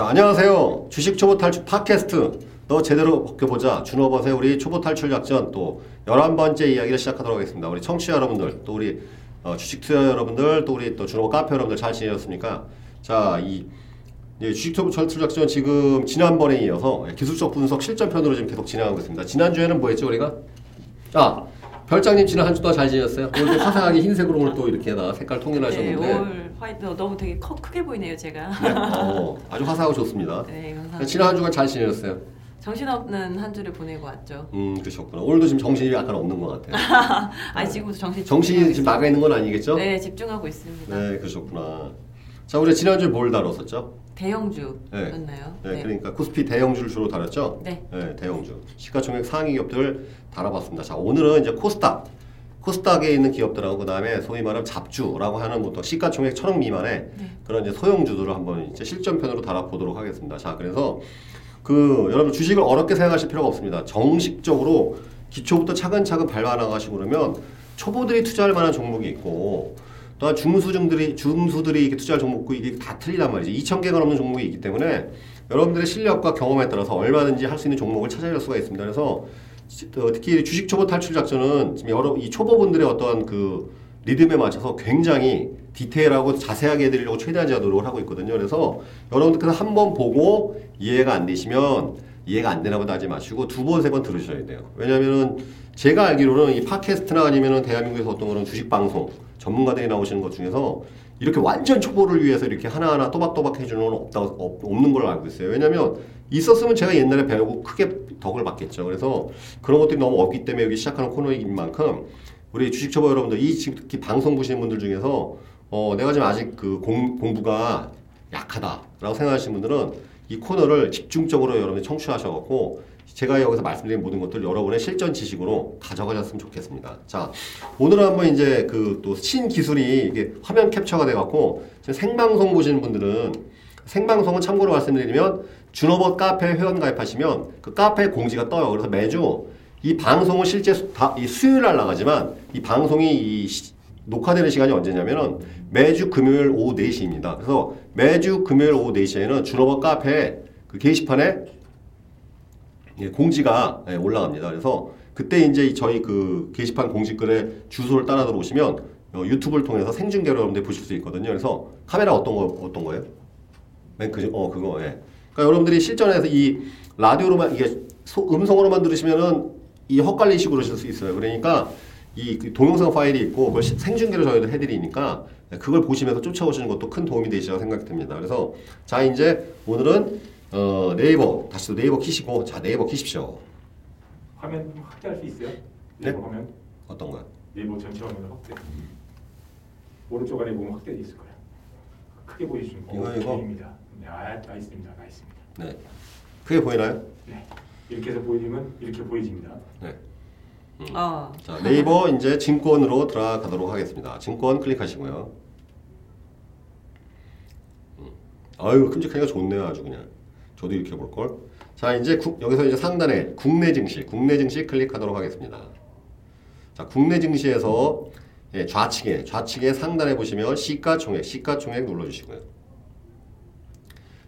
자, 안녕하세요. 주식 초보 탈출 팟캐스트. 너 제대로 벗겨보자. 준호버의 우리 초보 탈출 작전 또 11번째 이야기를 시작하도록 하겠습니다. 우리 청취자 여러분들, 또 우리 어, 주식 투자 여러분들, 또 우리 또 준호버 카페 여러분들 잘 지내셨습니까? 자, 이 예, 주식 초보 탈출 작전 지금 지난번에 이어서 기술적 분석 실전편으로 지금 계속 진행하고 있습니다. 지난주에는 뭐 했죠, 우리가? 아, 별장님 지난 한 주 동안 잘 지냈어요? 오늘 또 화사하게 흰색으로 오늘 또 이렇게 다 색깔 통일하셨는데. 네, 올 화이트 너무 되게 커, 크게 보이네요, 제가. 네, 어, 아주 화사하고 좋습니다. 네, 감사합니다. 지난 한 주간 잘 지내셨어요? 정신없는 한 주를 보내고 왔죠. 음, 그러셨구나. 오늘도 지금 정신이 약간 없는 것 같아요. 아니 지금부터 정신 정신이 지금 나가 있는 건 아니겠죠? 네, 집중하고 있습니다. 네, 그러셨구나. 자, 우리 지난주에 뭘 다뤘었죠? 대형주였나요? 네, 그러니까 코스피 대형주를 주로 다뤘죠? 네. 네, 대형주. 시가총액 상위 기업들 다뤄봤습니다. 자, 오늘은 이제 코스닥. 코스닥에 있는 기업들하고 그 다음에 소위 말하는 잡주라고 하는 보통 시가총액 천억 미만의 네. 그런 이제 소형주들을 한번 이제 실전편으로 다뤄보도록 하겠습니다. 자, 그래서 그 여러분 주식을 어렵게 생각하실 필요가 없습니다. 정식적으로 기초부터 차근차근 밟아 나가시고 그러면 초보들이 투자할 만한 종목이 있고 또한 중수중들이 중수들이 이렇게 투자할 종목고 이게 다 틀리단 말이죠. 2천 개가 넘는 종목이 있기 때문에 여러분들의 실력과 경험에 따라서 얼마든지 할 수 있는 종목을 찾아낼 수가 있습니다. 그래서 어, 특히 주식 초보 탈출 작전은 지금 여러 이 초보분들의 어떤 그 리듬에 맞춰서 굉장히 디테일하고 자세하게 해드리려고 최대한 제가 노력을 하고 있거든요. 그래서 여러분들께서 한 번 보고 이해가 안 되시면 이해가 안 되나 보다 하지 마시고 두 번, 세 번 들으셔야 돼요. 왜냐면은 제가 알기로는 이 팟캐스트나 아니면은 대한민국에서 어떤 그런 주식 방송 전문가들이 나오시는 것 중에서 이렇게 완전 초보를 위해서 이렇게 하나하나 또박또박 해주는 건 없다, 없, 없는 걸로 알고 있어요. 왜냐면 있었으면 제가 옛날에 배우고 크게 덕을 받겠죠. 그래서 그런 것들이 너무 없기 때문에 여기 시작하는 코너이긴 만큼 우리 주식 초보 여러분들 이 지금 특히 방송 보시는 분들 중에서 어, 내가 지금 아직 그 공, 공부가 약하다라고 생각하시는 분들은 이 코너를 집중적으로 여러분이 청취하셔갖고 제가 여기서 말씀드린 모든 것들 여러분의 실전 지식으로 가져가셨으면 좋겠습니다. 자, 오늘은 한번 이제 그 또 신기술이 이게 화면 캡처가 돼갖고 생방송 보시는 분들은 생방송은 참고로 말씀드리면 준호버 카페 회원 가입하시면 그 카페 공지가 떠요. 그래서 매주 이 방송은 실제 수, 다, 이 수요일 날 나가지만 이 방송이 이 시, 녹화되는 시간이 언제냐면은 매주 금요일 오후 4시입니다. 그래서 매주 금요일 오후 4시에는 준호버 카페 그 게시판에 예, 공지가 예, 올라갑니다. 그래서 그때 이제 저희 그 게시판 공지글에 주소를 따라 들어오시면 어, 유튜브를 통해서 생중계로 여러분들 보실 수 있거든요. 그래서 카메라 어떤 거 어떤 거예요? 맨 그, 어 그거 예. 그러니까 여러분들이 실전에서 이 라디오로만 이게 소, 음성으로만 들으시면은 이 헛갈리시고 그러실 수 있어요. 그러니까 이그 동영상 파일이 있고 그걸 시- 생중계로 저희도 해드리니까 그걸 보시면서 쫓아오시는 것도 큰 도움이 되시라고 생각이 듭니다. 그래서 자 이제 오늘은 어, 네이버 다시 또 네이버 키시고 자 네이버 키십시오. 화면 좀 확대할 수 있어요? 네. 네이버 화면 어떤 거요? 네이버 전체 화면 확대. 오른쪽 아래 보면 확대돼 있을 거예요. 크게 보이시죠? 이거, 이거? 입니다. 네, 아, 나 있습니다. 나 있습니다. 네. 크게 보이나요? 네. 이렇게 해서 보이면 이렇게 보여집니다. 네. 아, 자 네이버 이제 증권으로 들어가도록 하겠습니다. 증권 클릭하시고요. 음. 아유 큼직하니까 좋네요 아주 그냥. 저도 이렇게 볼 걸. 자 이제 국- 여기서 이제 상단에 국내 증시, 국내 증시 클릭하도록 하겠습니다. 자 국내 증시에서 예, 좌측에 좌측에 상단에 보시면 시가총액, 시가총액 눌러 주시고요.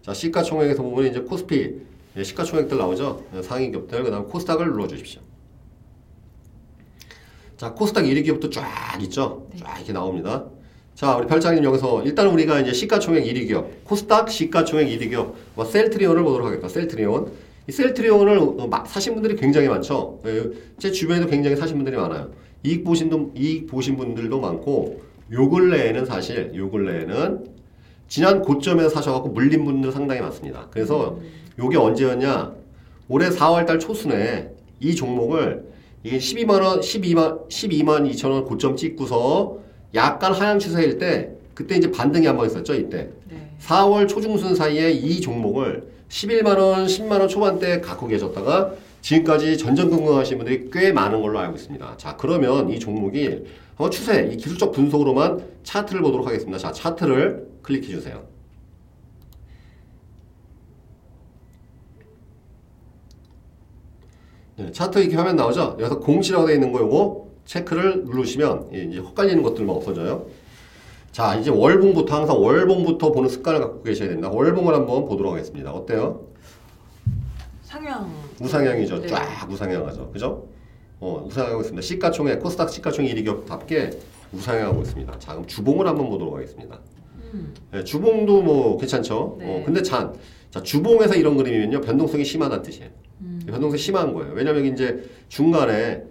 자 시가총액에서 보면 이제 코스피 예, 시가총액들 나오죠. 예, 상위 기업들 그다음 코스닥을 눌러 주십시오. 자, 코스닥 1위 기업도 쫙 있죠? 쫙 이렇게 나옵니다. 자, 우리 별장님 여기서 일단 우리가 이제 시가총액 1위 기업, 코스닥 시가총액 1위 기업, 뭐 셀트리온을 보도록 하겠다. 셀트리온. 이 셀트리온을 어, 마- 사신 분들이 굉장히 많죠. 예, 제 주변에도 굉장히 사신 분들이 많아요. 이익 보신 분, 이익 보신 분들도 많고, 요 근래에는 사실, 요 근래에는 지난 고점에서 사셔갖고 물린 분들 상당히 많습니다. 그래서 요게 언제였냐? 올해 4월달 초순에 이 종목을 이게 12만 원, 12만 12만 2천 원 고점 찍고서 약간 하향 추세일 때 그때 이제 반등이 한 번 있었죠 이때. 네. 4월 초중순 사이에 이 종목을 11만 원, 10만 원 초반대 갖고 계셨다가 지금까지 전전긍긍하신 분들이 꽤 많은 걸로 알고 있습니다. 자, 그러면 이 종목이 추세, 이 기술적 분석으로만 차트를 보도록 하겠습니다. 자, 차트를 클릭해 주세요. 네, 차트 이렇게 화면 나오죠? 여기서 공시라고 되어 있는 거 요거 체크를 누르시면 예, 이제 헛갈리는 것들만 없어져요. 자, 이제 월봉부터 항상 월봉부터 보는 습관을 갖고 계셔야 된다. 월봉을 한번 보도록 하겠습니다. 어때요? 상향. 우상향이죠. 네. 쫙 우상향하죠. 그죠? 어, 우상향하고 있습니다. 시가총액 코스닥 시가총액 1위 기업답게 우상향하고 있습니다. 자, 그럼 주봉을 한번 보도록 하겠습니다. 음. 네, 주봉도 뭐 괜찮죠. 네. 어, 근데 잔, 자 주봉에서 이런 그림이면요 변동성이 심하다는 뜻이에요. 음. 변동성이 심한 거예요. 왜냐하면 이제 중간에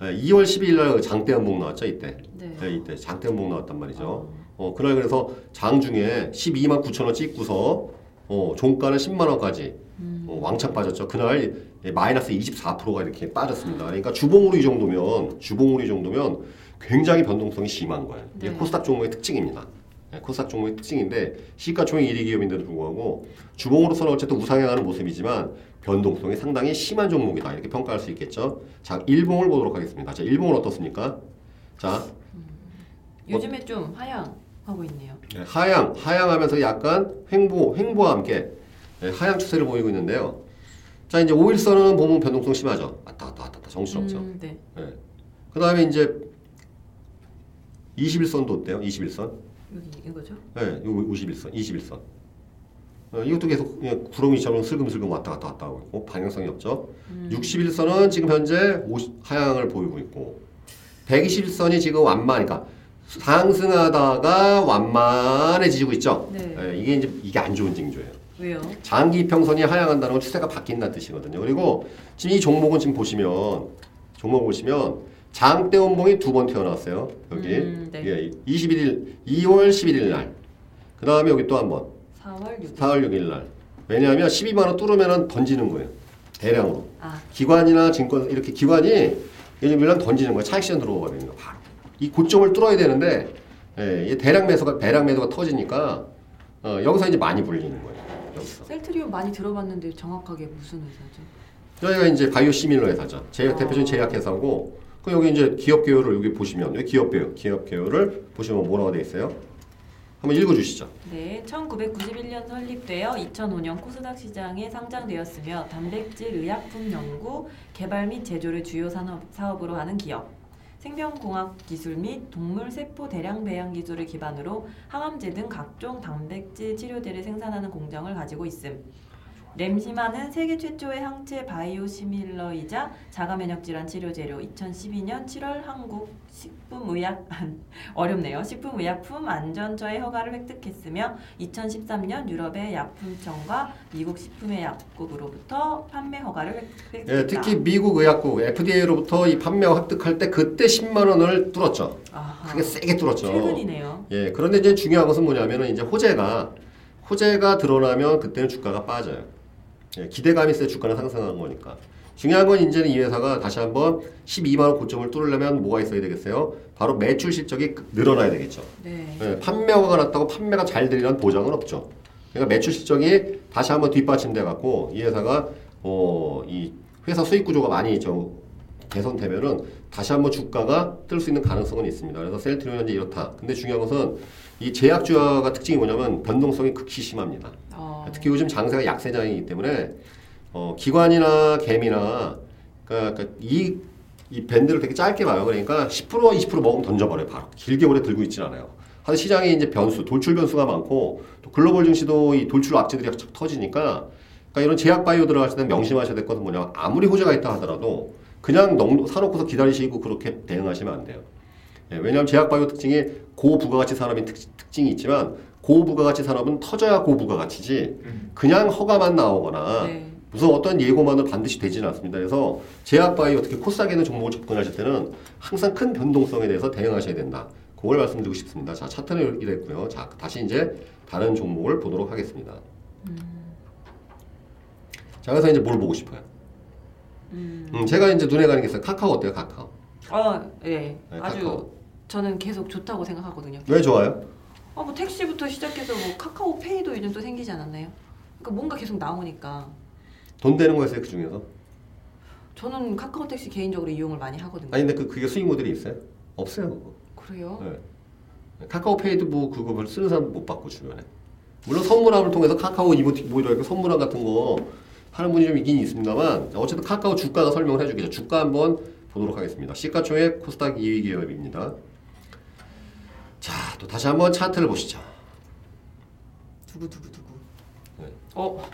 에, 2월 12일 날 장대 연봉 나왔죠 이때. 네. 네, 이때 장대 연봉 나왔단 말이죠. 어, 그날 그래서 장 중에 12만 9천 원 찍고서 어, 종가는 10만 원까지 음. 어, 왕창 빠졌죠. 그날 예, 마이너스 24%가 이렇게 빠졌습니다. 그러니까 주봉으로 이 정도면 주봉으로 이 정도면 굉장히 변동성이 심한 거예요. 이게 네. 코스닥 종목의 특징입니다. 예, 코스닥 종목의 특징인데 시가총액 1위 기업인데도 불구하고 주봉으로서는 어쨌든 우상향하는 모습이지만 변동성이 상당히 심한 종목이다 이렇게 평가할 수 있겠죠. 자 일봉을 보도록 하겠습니다. 자 일봉은 어떻습니까? 자 요즘에 좀 하향하고 있네요. 예, 하향, 하향하면서 약간 횡보, 횡보와 함께 예, 하향 추세를 보이고 있는데요. 자, 이제 5일선은 보면 변동성 심하죠. 왔다 갔다 왔다 갔다 정신없죠. 음, 네. 예. 그 다음에 이제 21선도 어때요? 21선? 여기 이거죠? 예, 요 51선, 21선. 어, 이것도 계속 그냥 구렁이처럼 슬금슬금 왔다 갔다 왔다 하고 있고 방향성이 없죠. 음. 61선은 지금 현재 50 하향을 보이고 있고 121선이 지금 완만, 그러니까 상승하다가 완만해지고 있죠. 네. 예, 이게 이제 이게 안 좋은 징조예요. 왜요? 장기 평선이 하향한다는 건 추세가 바뀐다는 뜻이거든요. 그리고 지금 이 종목은 지금 보시면 종목 보시면 장대 원봉이 두번 태어났어요. 여기 음, 네. 예, 21일 2월 11일 날. 그 다음에 여기 또 한 번 4월 6일. 4월 6일 날. 왜냐하면 12만 원 뚫으면 던지는 거예요. 대량으로. 아, 기관이나 증권 이렇게 기관이 이제 물량 던지는 거예요. 차익 시장 들어가 버리는 거 바로. 이 고점을 뚫어야 되는데 예, 이 대량 매수가 대량 매도가 터지니까 어, 여기서 이제 많이 불리는 거예요. 여기서. 셀트리온 많이 들어봤는데 정확하게 무슨 회사죠? 여기가 이제 바이오 시밀러 회사죠. 제약 아. 대표적인 제약 회사고 그 여기 이제 기업 개요를 여기 보시면 여기 기업 개요 기업 개요를 보시면 뭐라고 돼 있어요? 한번 읽어 주시죠. 네, 1991년 설립되어 2005년 코스닥 시장에 상장되었으며 단백질 의약품 연구, 개발 및 제조를 주요 산업, 사업으로 하는 기업. 생명공학 기술 및 동물 세포 대량 배양 기술을 기반으로 항암제 등 각종 단백질 치료제를 생산하는 공장을 가지고 있음. 렘시마는 세계 최초의 항체 바이오시밀러이자 자가 면역 질환 치료 재료 2012년 7월 한국 식품의약 어렵네요. 식품의약품 안전처의 허가를 획득했으며 2013년 유럽의 약품청과 미국 식품의 약국으로부터 판매 허가를 획득했다. 예, 특히 미국 의약국 FDA로부터 이 판매와 획득할 때 그때 10만 원을 뚫었죠. 아하, 크게 세게 뚫었죠. 최근이네요. 예, 그런데 이제 중요한 것은 뭐냐면은 이제 호재가 호재가 드러나면 그때는 주가가 빠져요. 예, 기대감이 있어야 주가는 상승하는 거니까. 중요한 건 이제는 이 회사가 다시 한번 12만 원 고점을 뚫으려면 뭐가 있어야 되겠어요? 바로 매출 실적이 늘어나야 되겠죠. 네. 예, 판매가 났다고 판매가 잘 되리라는 보장은 없죠. 그러니까 매출 실적이 다시 한번 뒷받침돼 갖고 이 회사가 어, 이 회사 수익 구조가 많이 저 개선되면은 다시 한번 주가가 뜰 수 있는 가능성은 있습니다. 그래서 셀트리온 현재 이렇다. 근데 중요한 것은 이 제약주가 특징이 뭐냐면 변동성이 극히 심합니다. 어, 특히 요즘 장세가 약세장이기 때문에 어, 기관이나 개미나 그러니까, 그러니까 이, 이 밴드를 되게 짧게 봐요. 그러니까 10% 20% 먹으면 던져버려요. 바로 길게 오래 들고 있진 않아요. 하여튼 시장에 이제 변수, 돌출 변수가 많고 또 글로벌 증시도 이 돌출 악재들이 착 터지니까 그러니까 이런 제약 바이오 들어가실 때는 명심하셔야 될 것은 뭐냐면 아무리 호재가 있다 하더라도 그냥 넉, 사놓고서 기다리시고 그렇게 대응하시면 안 돼요. 예, 왜냐하면 제약 바이오 특징이 고부가가치 산업인 특, 특징이 있지만 고부가가치 산업은 터져야 고부가가치지 그냥 허가만 나오거나 네. 무슨 어떤 예고만으로 반드시 되지는 않습니다. 그래서 제약바이오 특히 코스닥에 있는 종목을 접근하실 때는 항상 큰 변동성에 대해서 대응하셔야 된다. 그걸 말씀드리고 싶습니다. 자, 차트는 이랬고요. 자, 다시 이제 다른 종목을 보도록 하겠습니다. 자, 그래서 이제 뭘 보고 싶어요? 음. 음, 제가 이제 눈에 가는 게 있어요. 카카오 어때요, 카카오? 아, 예. 네, 아주 카카오. 저는 계속 좋다고 생각하거든요. 왜 좋아요? 아, 뭐 택시부터 시작해서 뭐 카카오페이도 요즘 또 생기지 않았나요? 그러니까 뭔가 계속 나오니까 돈 되는 거였어요, 그 중에서? 저는 카카오 택시 개인적으로 이용을 많이 하거든요. 아니, 근데 그, 그게 수익 모델이 있어요? 없어요, 그거. 그래요? 네. 카카오페이도 뭐 그거 쓰는 사람 못 봤고 주변에 물론 선물함을 통해서 카카오 이모티 뭐 이렇게 선물함 같은 거 하는 분이 좀 있긴 있습니다만 어쨌든 카카오 주가가 설명을 해주겠죠 주가 한번 보도록 하겠습니다 시가총액 코스닥 2위 기업입니다 자, 또 다시 한번 차트를 보시죠. 두구 두구 두구. 네. 어.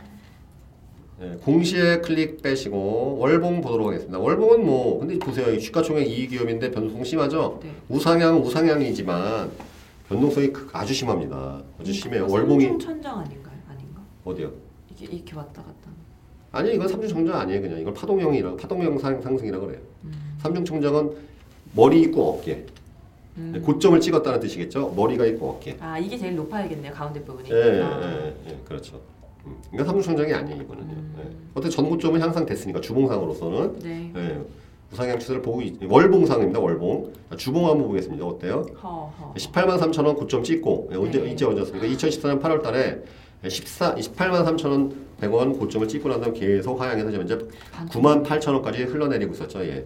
네, 공시에 클릭 빼시고 월봉 보도록 하겠습니다. 월봉은 뭐 근데 보세요. 이 시가총액 2기업인데 변동성 심하죠? 네. 우상향은 우상향이지만 변동성이 크- 아주 심합니다. 아주 심해요. 월봉이 천장 아닌가요? 아닌가? 어디요? 이게 이렇게 왔다 갔다. 아니 이건 삼중 청장 아니에요. 그냥 이걸 파동형이라 파동형 상, 상승이라 그래요. 음. 삼중 청장은 머리 있고 어깨. 음. 네, 고점을 찍었다는 뜻이겠죠. 머리가 있고 어깨. 아 이게 제일 높아야겠네요 가운데 부분이. 예, 예, 아. 예, 예, 그렇죠. 음. 그러니까 삼중 청장이 아니에요 이거는요. 음. 예. 어떻게 전고점은 향상 됐으니까 주봉상으로서는 네. 예, 우상향 추세를 보고 있, 월봉상입니다. 월봉. 자, 주봉 한번 보겠습니다. 어때요? 허 허. 18만 3천 원 고점 찍고 예, 언제 네. 이제 언제였습니까? 2014년 8월 달에 14 28만 3천 원 100원 고점을 찍고 난 다음 계속 하향해서 지금 이제 9만 8천 원까지 흘러내리고 있었죠. 예.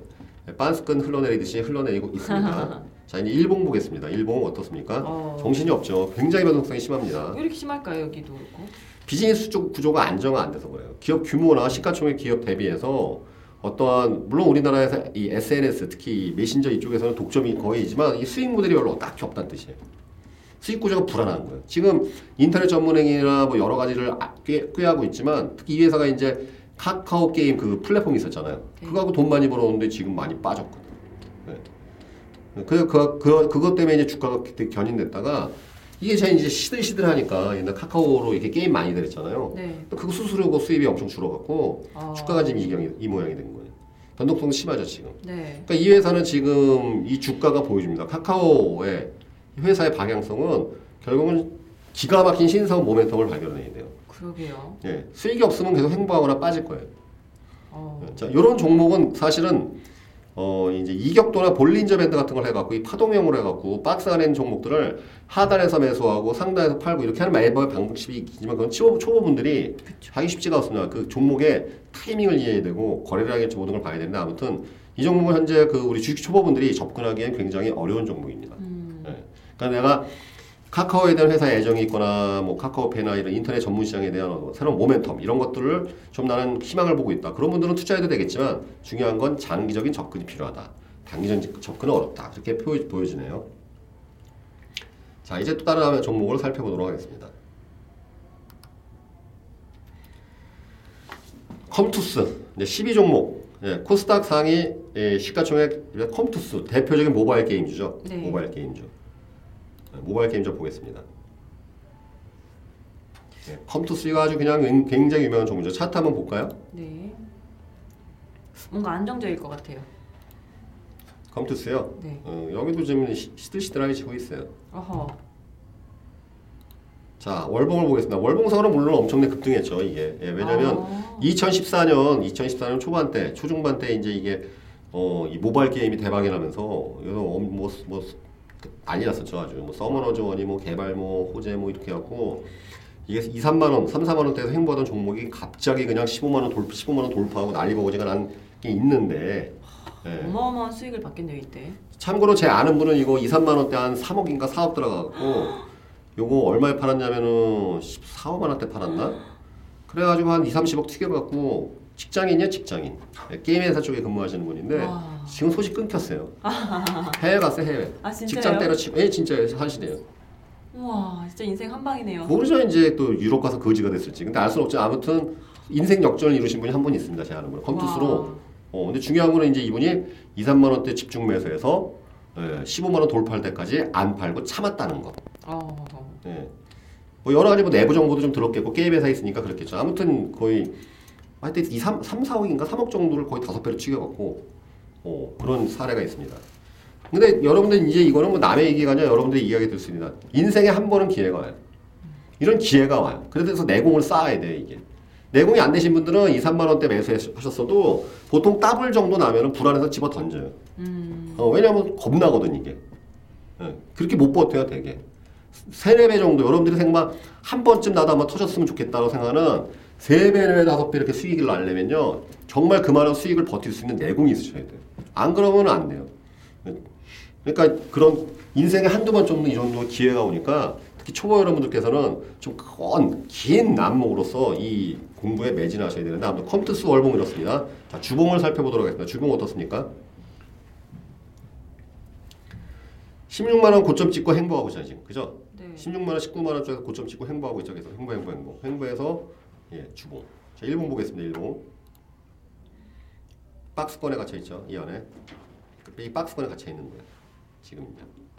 예, 빤스끈 흘러내리듯이 흘러내리고 있습니다. 자, 이제 일봉 보겠습니다. 일봉 어떻습니까? 어. 정신이 없죠. 굉장히 변동성이 심합니다. 왜 이렇게 심할까요 여기도 그렇고? 비즈니스 쪽 구조가 안정화 안 돼서 그래요. 기업 규모나 시가총액 기업 대비해서 어떠한 물론 우리나라에서 이 SNS 특히 이 메신저 이쪽에서는 독점이 거의지만 이 수익 모델이 별로 딱히 없다는 뜻이에요. 수익 구조가 불안한 거예요. 지금 인터넷 전문행이나 뭐 여러 가지를 아- 꽤, 꾀하고 있지만 특히 이 회사가 이제 카카오 게임 그 플랫폼이 있었잖아요. 네. 그거 하고 돈 많이 벌었는데 지금 많이 빠졌거든. 네. 그, 그, 그, 그것 때문에 이제 주가가 되게 견인됐다가 이게 제 이제 시들시들하니까 옛날 카카오로 이렇게 게임 많이 들었잖아요. 네. 또 그거 수수료고 수입이 엄청 줄어갖고 어. 주가가 지금 이, 경이, 이 모양이 된 거예요. 변동성 심하죠 지금. 네. 그러니까 이 회사는 지금 이 주가가 보여줍니다. 카카오의 이 회사의 방향성은 결국은 기가 막힌 신사업 모멘텀을 발견해야 돼요. 그러게요. 예, 수익이 없으면 계속 횡보하거나 빠질 거예요. 어. 자, 이런 종목은 사실은 어 이제 이격도나 볼린저 밴드 같은 걸 해갖고 이 파동형으로 해갖고 박스 안에 있는 종목들을 하단에서 매수하고 상단에서 팔고 이렇게 하는 매번 방식이 있지만 그건 초보, 초보분들이 하기 쉽지가 않습니다. 그 종목의 타이밍을 이해해야 되고 거래를 하겠지 모든 걸 봐야 되는데 아무튼 이 종목은 현재 그 우리 주식 초보분들이 접근하기엔 굉장히 어려운 종목입니다. 음. 예. 그러니까 내가 카카오에 대한 회사에 애정이 있거나 뭐 카카오페이나 이런 인터넷 전문 시장에 대한 어, 새로운 모멘텀 이런 것들을 좀 나는 희망을 보고 있다. 그런 분들은 투자해도 되겠지만 중요한 건 장기적인 접근이 필요하다. 단기적인 접근은 어렵다. 그렇게 표, 보여지네요. 자 이제 또 다른 종목을 살펴보도록 하겠습니다. 컴투스 이제 12 종목 예, 코스닥 상위 예, 시가총액 컴투스 대표적인 모바일 게임주죠. 네. 모바일 게임주. 네, 모바일 게임주 보겠습니다. 예, 컴투스가 아주 그냥 은- 굉장히 유명한 종목이죠. 차트 한번 볼까요? 네. 뭔가 안정적일 것 같아요. 컴투스요. 네. 어, 여기도 지금 시- 시들시들하게 지고 있어요. 어허. 자 월봉을 보겠습니다. 월봉상으로 물론 엄청나게 급등했죠. 이게 예, 왜냐하면 아. 2014년 2014년 초반 때 초중반 때 이제 이게 어, 이 모바일 게임이 대박이 나면서 엄- 뭐, 뭐 난리 났었죠 아주 뭐 서머너즈 원이 뭐 개발 뭐 호재 뭐 이렇게 해갖고 이게 2, 3만 원, 3, 4만 원대에서 횡보하던 종목이 갑자기 그냥 15만 원 돌, 15만 원 돌파하고 난리 버거지가 난 게 있는데 예. 어마어마한 수익을 봤겠네요 이때. 참고로 제 아는 분은 이거 2, 3만 원대 한 3억인가 4억 들어가갖고 요거 얼마에 팔았냐면은 14만 원대 팔았나? 그래가지고 한 2, 30억 튀겨갖고 직장인이야 직장인 예, 게임 회사 쪽에 근무하시는 분인데 와. 지금 소식 끊겼어요. 해외 갔어요 해외. 아 진짜요? 직장 때려치고 예 진짜요 사실이에요. 우와 진짜 인생 한 방이네요. 모르죠 이제 또 유럽 가서 거지가 됐을지. 근데 알 수는 없죠. 아무튼 인생 역전을 이루신 분이 한 분 있습니다. 제 아는 분. 컴투스로. 와. 어, 근데 중요한 거는 이제 이분이 2, 3만 원대 집중 매수해서 예, 15만 원 돌파할 때까지 안 팔고 참았다는 거. 어. 예. 뭐 여러 가지 뭐 내부 정보도 좀 들었겠고 게임 회사에 있으니까 그렇겠죠. 아무튼 거의 하여튼 2, 3, 3 4억인가 3억 정도를 거의 다섯 배로 튀겨갖고 어, 그런 사례가 있습니다. 근데 여러분들 이제 이거는 뭐 남의 얘기가 아니라 여러분들이 이야기 있습니다. 인생에 한 번은 기회가 와요. 이런 기회가 와요. 그래서 내공을 쌓아야 돼요, 이게. 내공이 안 되신 분들은 2, 3만 원대 매수하셨어도 보통 더블 정도 나면은 불안해서 집어 던져요. 음. 어, 왜냐면 겁나거든, 이게. 예, 그렇게 못 버텨요, 되게. 세네 배 정도, 여러분들이 생각 한 번쯤 나도 한번 터졌으면 좋겠다고 생각하는 세 배나 다섯 배 이렇게 수익을 날려면요. 정말 그만한 수익을 버틸 수 있는 내공이 있으셔야 돼요. 안 그러면 안 돼요. 그러니까 그런 인생에 한두 번 정도 이 정도 기회가 오니까 특히 초보 여러분들께서는 좀긴 난목으로서 이 공부에 매진하셔야 되는데 아무튼 컴투스 월봉 이렇습니다. 자, 주봉을 살펴보도록 하겠습니다. 주봉 어떻습니까? 16만 원 고점 찍고 행보하고 있잖아요 지금 그죠? 네. 16만 원, 19만 원 쪽에서 고점 찍고 행보하고 있죠. 그래서 행보, 행보, 행보. 행보에서 예, 주봉. 자, 일봉 보겠습니다. 일봉. 박스권에 갇혀 있죠. 이 안에. 이 박스권에 갇혀 있는 거예요. 지금요.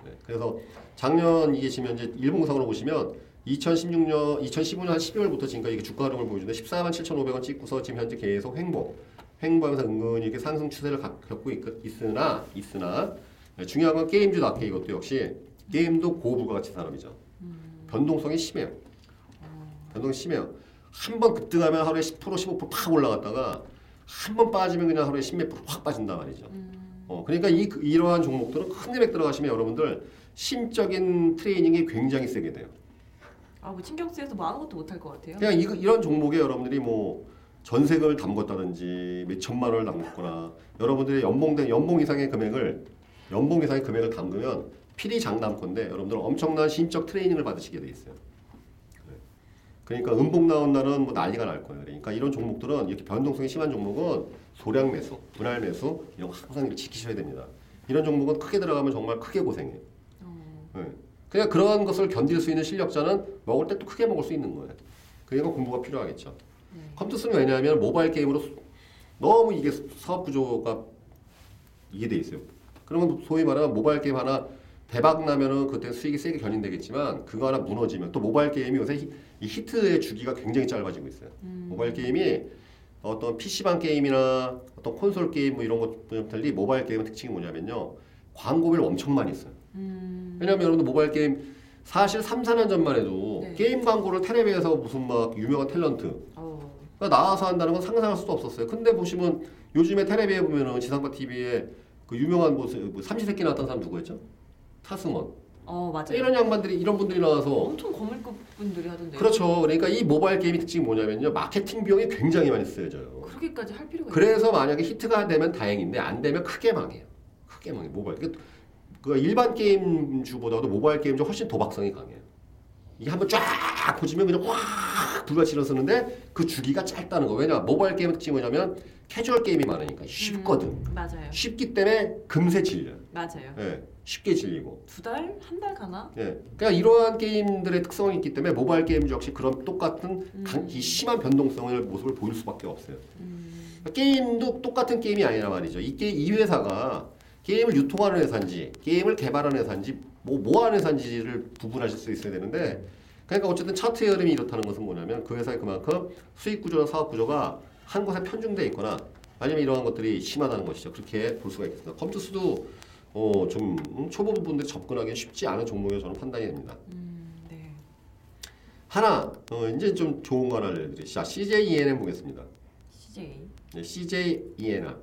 네. 그래서 작년 이게 지금 현재 일봉상으로 보시면 2016년, 2015년 한 12월부터 지금까지 이게 주가 흐름을 보여주는데 14만 7,500원 찍고서 지금 현재 계속 행보. 행보하면서 은근히 이렇게 상승 추세를 가- 겪고 있, 있으나, 있으나 네, 중요한 건 게임주도 아까 이것도 역시 게임도 고부가가치 산업이죠. 변동성이 심해요. 변동이 심해요. 한 번 급등하면 하루에 10% 15%팍 올라갔다가 한 번 빠지면 그냥 하루에 10몇 프로 확 빠진단 말이죠. 어, 그러니까 이 이러한 종목들은 큰 금액 들어가시면 여러분들 심적인 트레이닝이 굉장히 세게 돼요. 아, 뭐 신경 쓰여서 뭐 아무것도 못할 것 같아요. 그냥 이, 이런 종목에 여러분들이 뭐 전세금을 담궜다든지 몇 천만 원을 담궜거나 여러분들의 연봉된 연봉 이상의 금액을 연봉 이상의 금액을 담그면 필히 장담컨대 여러분들은 엄청난 심적 트레이닝을 받으시게 돼 있어요. 네. 그러니까 음봉 나온 날은 뭐 난리가 날 거예요. 그러니까 이런 종목들은 이렇게 변동성이 심한 종목은 소량 매수, 분할 매수 이런 거 항상 이렇게 지키셔야 됩니다. 이런 종목은 크게 들어가면 정말 크게 고생해요. 어, 네. 그냥 그러한 것을 견딜 수 있는 실력자는 먹을 때 또 크게 먹을 수 있는 거예요. 그러니까 공부가 필요하겠죠. 네. 컴투스는 왜냐하면 모바일 게임으로 너무 이게 사업 구조가 이게 돼 있어요. 그러면 소위 말하는 모바일 게임 하나 대박 나면은 그때 수익이 세게 견인되겠지만 그거 하나 무너지면 또 모바일 게임이 요새 히, 이 히트의 주기가 굉장히 짧아지고 있어요. 모바일 게임이 어떤 PC방 게임이나 어떤 콘솔 게임 뭐 이런 것보다 달리 모바일 게임의 특징이 뭐냐면요. 광고비를 엄청 많이 써요. 음, 왜냐면 여러분들 모바일 게임 사실 3, 4년 전만 해도 네. 게임 광고를 텔레비에서 무슨 막 유명한 탤런트 어, 그러니까 나와서 한다는 건 상상할 수도 없었어요. 근데 보시면 요즘에 텔레비에 보면은 지상파 TV에 그 유명한 뭐, 뭐 삼시세끼 나왔던 사람 누구였죠? 차승원. 어 맞아요. 이런 양반들이 이런 분들이 나와서 엄청 거물급 분들이 하던데요. 그렇죠. 그러니까 이 모바일 게임의 특징이 뭐냐면요. 마케팅 비용이 굉장히 많이 쓰여져요. 그렇게까지 할 필요가 그래서 만약에 히트가 되면 다행인데 안 되면 크게 망해요. 크게 망해. 모바일. 그, 그 일반 게임주보다도 모바일 게임주 훨씬 도박성이 강해요. 이게 한번 쫙 보시면 그냥 확 불같이 일어서는데 그 주기가 짧다는 거. 왜냐? 모바일 게임 특징이 뭐냐면 캐주얼 게임이 많으니까 쉽거든. 음, 맞아요. 쉽기 때문에 금세 질려. 맞아요. 예. 쉽게 질리고. 두 달, 한 달 가나? 예. 그러니까 이러한 게임들의 특성이 있기 때문에 모바일 게임주 역시 그런 똑같은 강- 이 심한 변동성을 모습을 보일 수밖에 없어요. 음, 게임도 똑같은 게임이 아니라 말이죠. 이, 게, 이 회사가 게임을 유통하는 회사인지 게임을 개발하는 회사인지 뭐, 뭐 하는 회사인지를 구분하실 수 있어야 되는데 그러니까 어쨌든 차트의 흐름이 이렇다는 것은 뭐냐면 그 회사의 그만큼 수익 구조나 사업 구조가 한 곳에 편중돼 있거나 아니면 이러한 것들이 심하다는 것이죠. 그렇게 볼 수가 있겠습니다. 컴투스도 어, 좀 음, 초보 분들이 접근하기 쉽지 않은 종목이라고 저는 판단이 됩니다. 음, 네. 하나 어, 이제 좀 좋은 거 하나 알려드릴게요. 자, CJENM 보겠습니다. CJ. 네, CJ E&M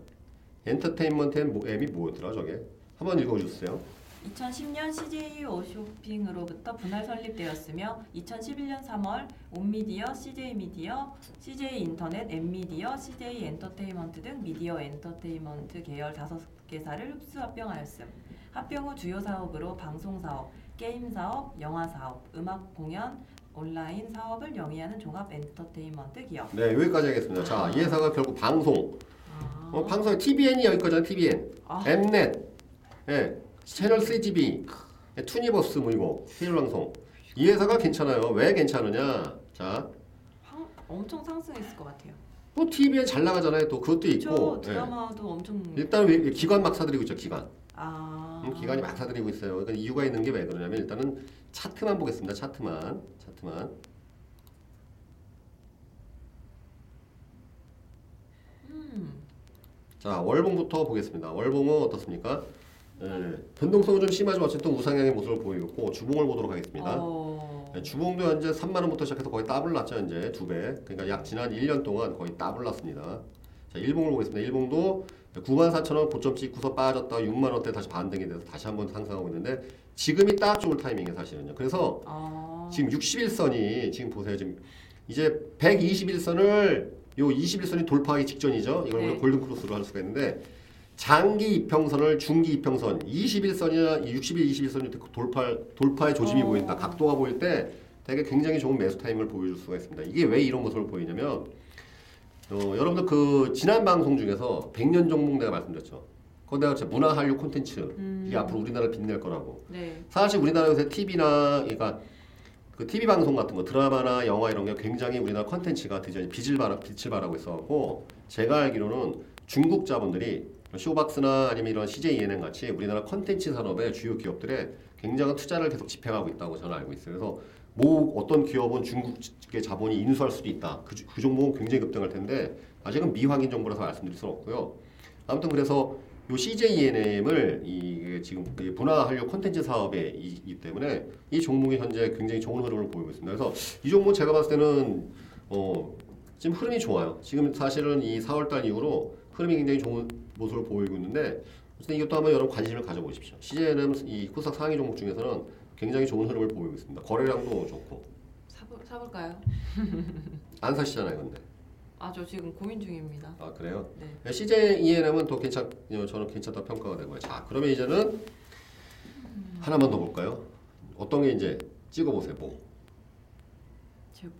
엔터테인먼트 and 모- M이 뭐였더라 저게? 한번 읽어주세요. 2010년 CJ 오쇼핑으로부터 분할 설립되었으며 2011년 3월 온미디어, CJ 미디어, CJ 인터넷, 엠미디어, CJ 엔터테인먼트 등 미디어 엔터테인먼트 계열 5 개사를 흡수 합병하였음. 합병 후 주요 사업으로 방송 사업, 게임 사업, 영화 사업, 음악 공연, 온라인 사업을 영위하는 종합 엔터테인먼트 기업. 네 여기까지 하겠습니다. 자, 이 회사가 결국 방송, 아, 어, 방송 TVN이 여기 거잖아 TVN, 아. Mnet, 예, 채널 CGV, 예, 투니버스 뭐 이거 케이블 방송. 이 회사가 괜찮아요. 왜 괜찮으냐? 자, 황, 엄청 상승했을 것 같아요. 뭐 TVN 잘 나가잖아요. 또 그것도. 있고. 예. 드라마도 엄청 일단 왜 기관 막 사들이고 있죠 기관. 아 음, 기관이 막 사들이고 있어요. 그러니까 이유가 있는 게 왜 그러냐면 일단은 차트만 보겠습니다. 차트만, 차트만. 음, 자 월봉부터 보겠습니다. 월봉은 어떻습니까? 예, 변동성은 좀 심하지만 어쨌든 우상향의 모습을 보이고 주봉을 보도록 하겠습니다. 어, 예, 주봉도 현재 3만 원부터 시작해서 거의 더블 났죠 현재 두 배. 그러니까 약 지난 1년 동안 거의 더블 났습니다. 자 일봉을 보겠습니다. 일봉도 9만 4천 원 고점 찍고서 빠졌다 6만 원대 다시 반등이 돼서 다시 한번 상승하고 있는데 지금이 딱 좋을 타이밍이에요 사실은요. 그래서 아, 지금 60일선이 지금 보세요 지금 이제 120일선을 요 20일선이 돌파하기 직전이죠. 이걸 네. 우리가 골든 크로스로 할 수가 있는데 장기 이평선을 중기 이평선 20일선이나 60일, 20일선이 돌파 돌파의 조짐이 어. 보인다. 각도가 보일 때 되게 굉장히 좋은 매수 타임을 보여줄 수가 있습니다. 이게 왜 이런 모습을 보이냐면 어, 여러분들 그 지난 방송 중에서 100년 종목 내가 말씀드렸죠. 거기다가 이제 문화 한류 콘텐츠 음. 이게 앞으로 우리나라를 빛낼 거라고. 네. 사실 우리나라 요새 TV나 그러니까 그 TV 방송 같은 거 드라마나 영화 이런 게 굉장히 우리나라 컨텐츠가 드디어 빛을 발하, 빛을 발하고 있어갖고 제가 알기로는 중국 자본들이 쇼박스나 아니면 이런 CJ ENM 같이 우리나라 컨텐츠 산업의 주요 기업들에 굉장한 투자를 계속 집행하고 있다고 저는 알고 있어요. 그래서 뭐 어떤 기업은 중국의 자본이 인수할 수도 있다. 그, 주- 그 종목은 굉장히 급등할 텐데 아직은 미확인 정보라서 말씀드릴 수는 없고요. 아무튼 그래서 요 CJ ENM을 이게 지금 이 분화 한류 콘텐츠 사업에 이기 때문에 이 종목이 현재 굉장히 좋은 흐름을 보이고 있습니다. 그래서 이 종목 제가 봤을 때는 어 지금 흐름이 좋아요. 지금 사실은 이 4월달 이후로 흐름이 굉장히 좋은 모습을 보이고 있는데 어쨌든 이것도 한번 여러분 관심을 가져보십시오. CJNM 이 코스닥 상위 종목 중에서는 굉장히 좋은 흐름을 보이고 있습니다. 거래량도 좋고 사볼, 사볼까요? 안 사시잖아요, 근데. 아, 저 지금 고민 중입니다. 아 그래요? 네. CJ ENM은 또 괜찮, 저는 괜찮다 평가가 되고요. 자, 그러면 이제는 하나만 더 볼까요? 어떤 게 이제 찍어보세요. 뭐. 제가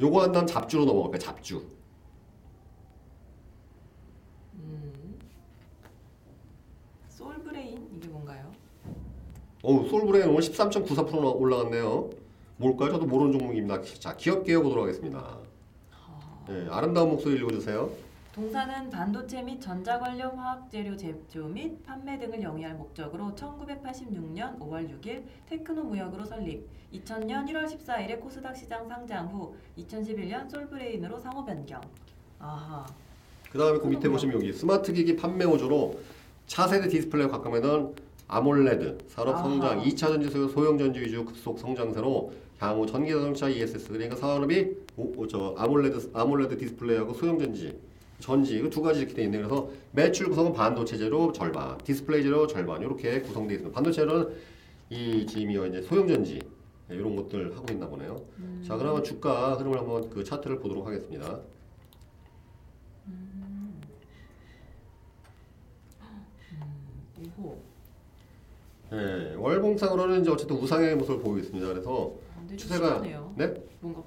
요거 한 다음 잡주로 넘어갈까요? 잡주. 음. 솔브레인 이게 뭔가요? 어우, 솔브레인 오늘 13.94% 올라갔네요. 뭘까요? 저도 모르는 종목입니다. 자, 기업 개요 보도록 하겠습니다. 네, 아름다운 목소리 읽어주세요. 동사는 반도체 및 전자 관련 화학 재료 제조 및 판매 등을 영위할 목적으로 1986년 5월 6일 테크노 무역으로 설립. 2000년 1월 14일에 코스닥 시장 상장 후 2011년 솔브레인으로 상호 변경. 아하. 그 다음에 그 밑에 보시면 여기 스마트 기기 판매 호조로 차세대 디스플레이 가까매던 아몰레드 산업 아하. 성장 2차 전지 소요 소형 전지 위주 급속 성장세로 향후 전기 자동차 ESS 그러니까 산업이 오, 오, 저 아몰레드 아몰레드 디스플레이하고 소형 전지 전지 이거 두 가지 이렇게 돼 있네요. 그래서 매출 구성은 반도체 재료 절반, 디스플레이 재료 절반 이렇게 구성되어 있습니다. 반도체는 이 지금이요 이제 소형 전지 네, 이런 것들 하고 있나 보네요. 자 그러면 주가 흐름을 한번 그 차트를 보도록 하겠습니다. 오호. 네, 월봉상으로는 이제 어쨌든 우상의 모습을 보이고 있습니다. 그래서 아, 추세가 심하네요. 네 뭔가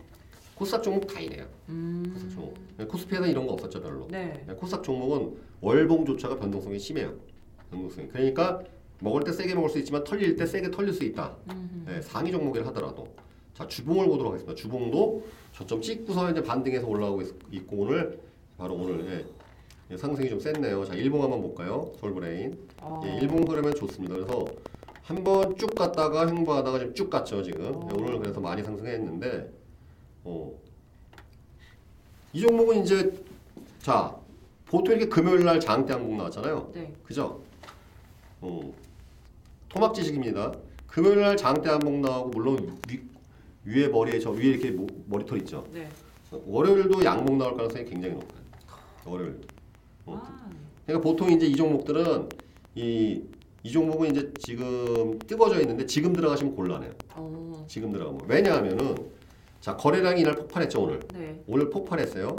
코스닥 종목 다 이래요. 음. 코스닥 종목. 네, 코스피에는 이런 거 없었죠 별로. 네. 네, 코스닥 종목은 월봉조차가 변동성이 심해요. 변동성이. 그러니까 먹을 때 세게 먹을 수 있지만 털릴 때 세게 털릴 수 있다. 음. 네, 상위 종목이라 하더라도. 자 주봉을 보도록 하겠습니다. 주봉도 저점 찍고서 이제 반등해서 올라오고 있, 있고 오늘 바로 오늘 예, 예, 상승이 좀 셌네요. 자 일봉 한번 볼까요? 솔브레인. 어. 예, 일봉 흐름은 좋습니다. 그래서 한 번 쭉 갔다가 횡보하다가 지금 쭉 갔죠 지금. 어. 예, 오늘 그래서 많이 상승했는데, 어. 이 종목은 이제 자 보통 이렇게 금요일 날 장대 양봉 나왔잖아요. 네. 그죠? 어. 토막 지식입니다. 금요일 날 장대 양봉 나오고 물론 위, 위에 머리에 저 위에 이렇게 모, 머리털 있죠. 네. 월요일도 양봉 나올 가능성이 굉장히 높아요. 월요일. 어, 아. 그러니까 보통 이제 이 종목들은 이, 이 종목은 이제 지금 뜨거져 있는데 지금 들어가시면 곤란해요. 어. 지금 들어가면. 왜냐하면은 자, 거래량이 이날 폭발했죠, 오늘. 네. 오늘 폭발했어요.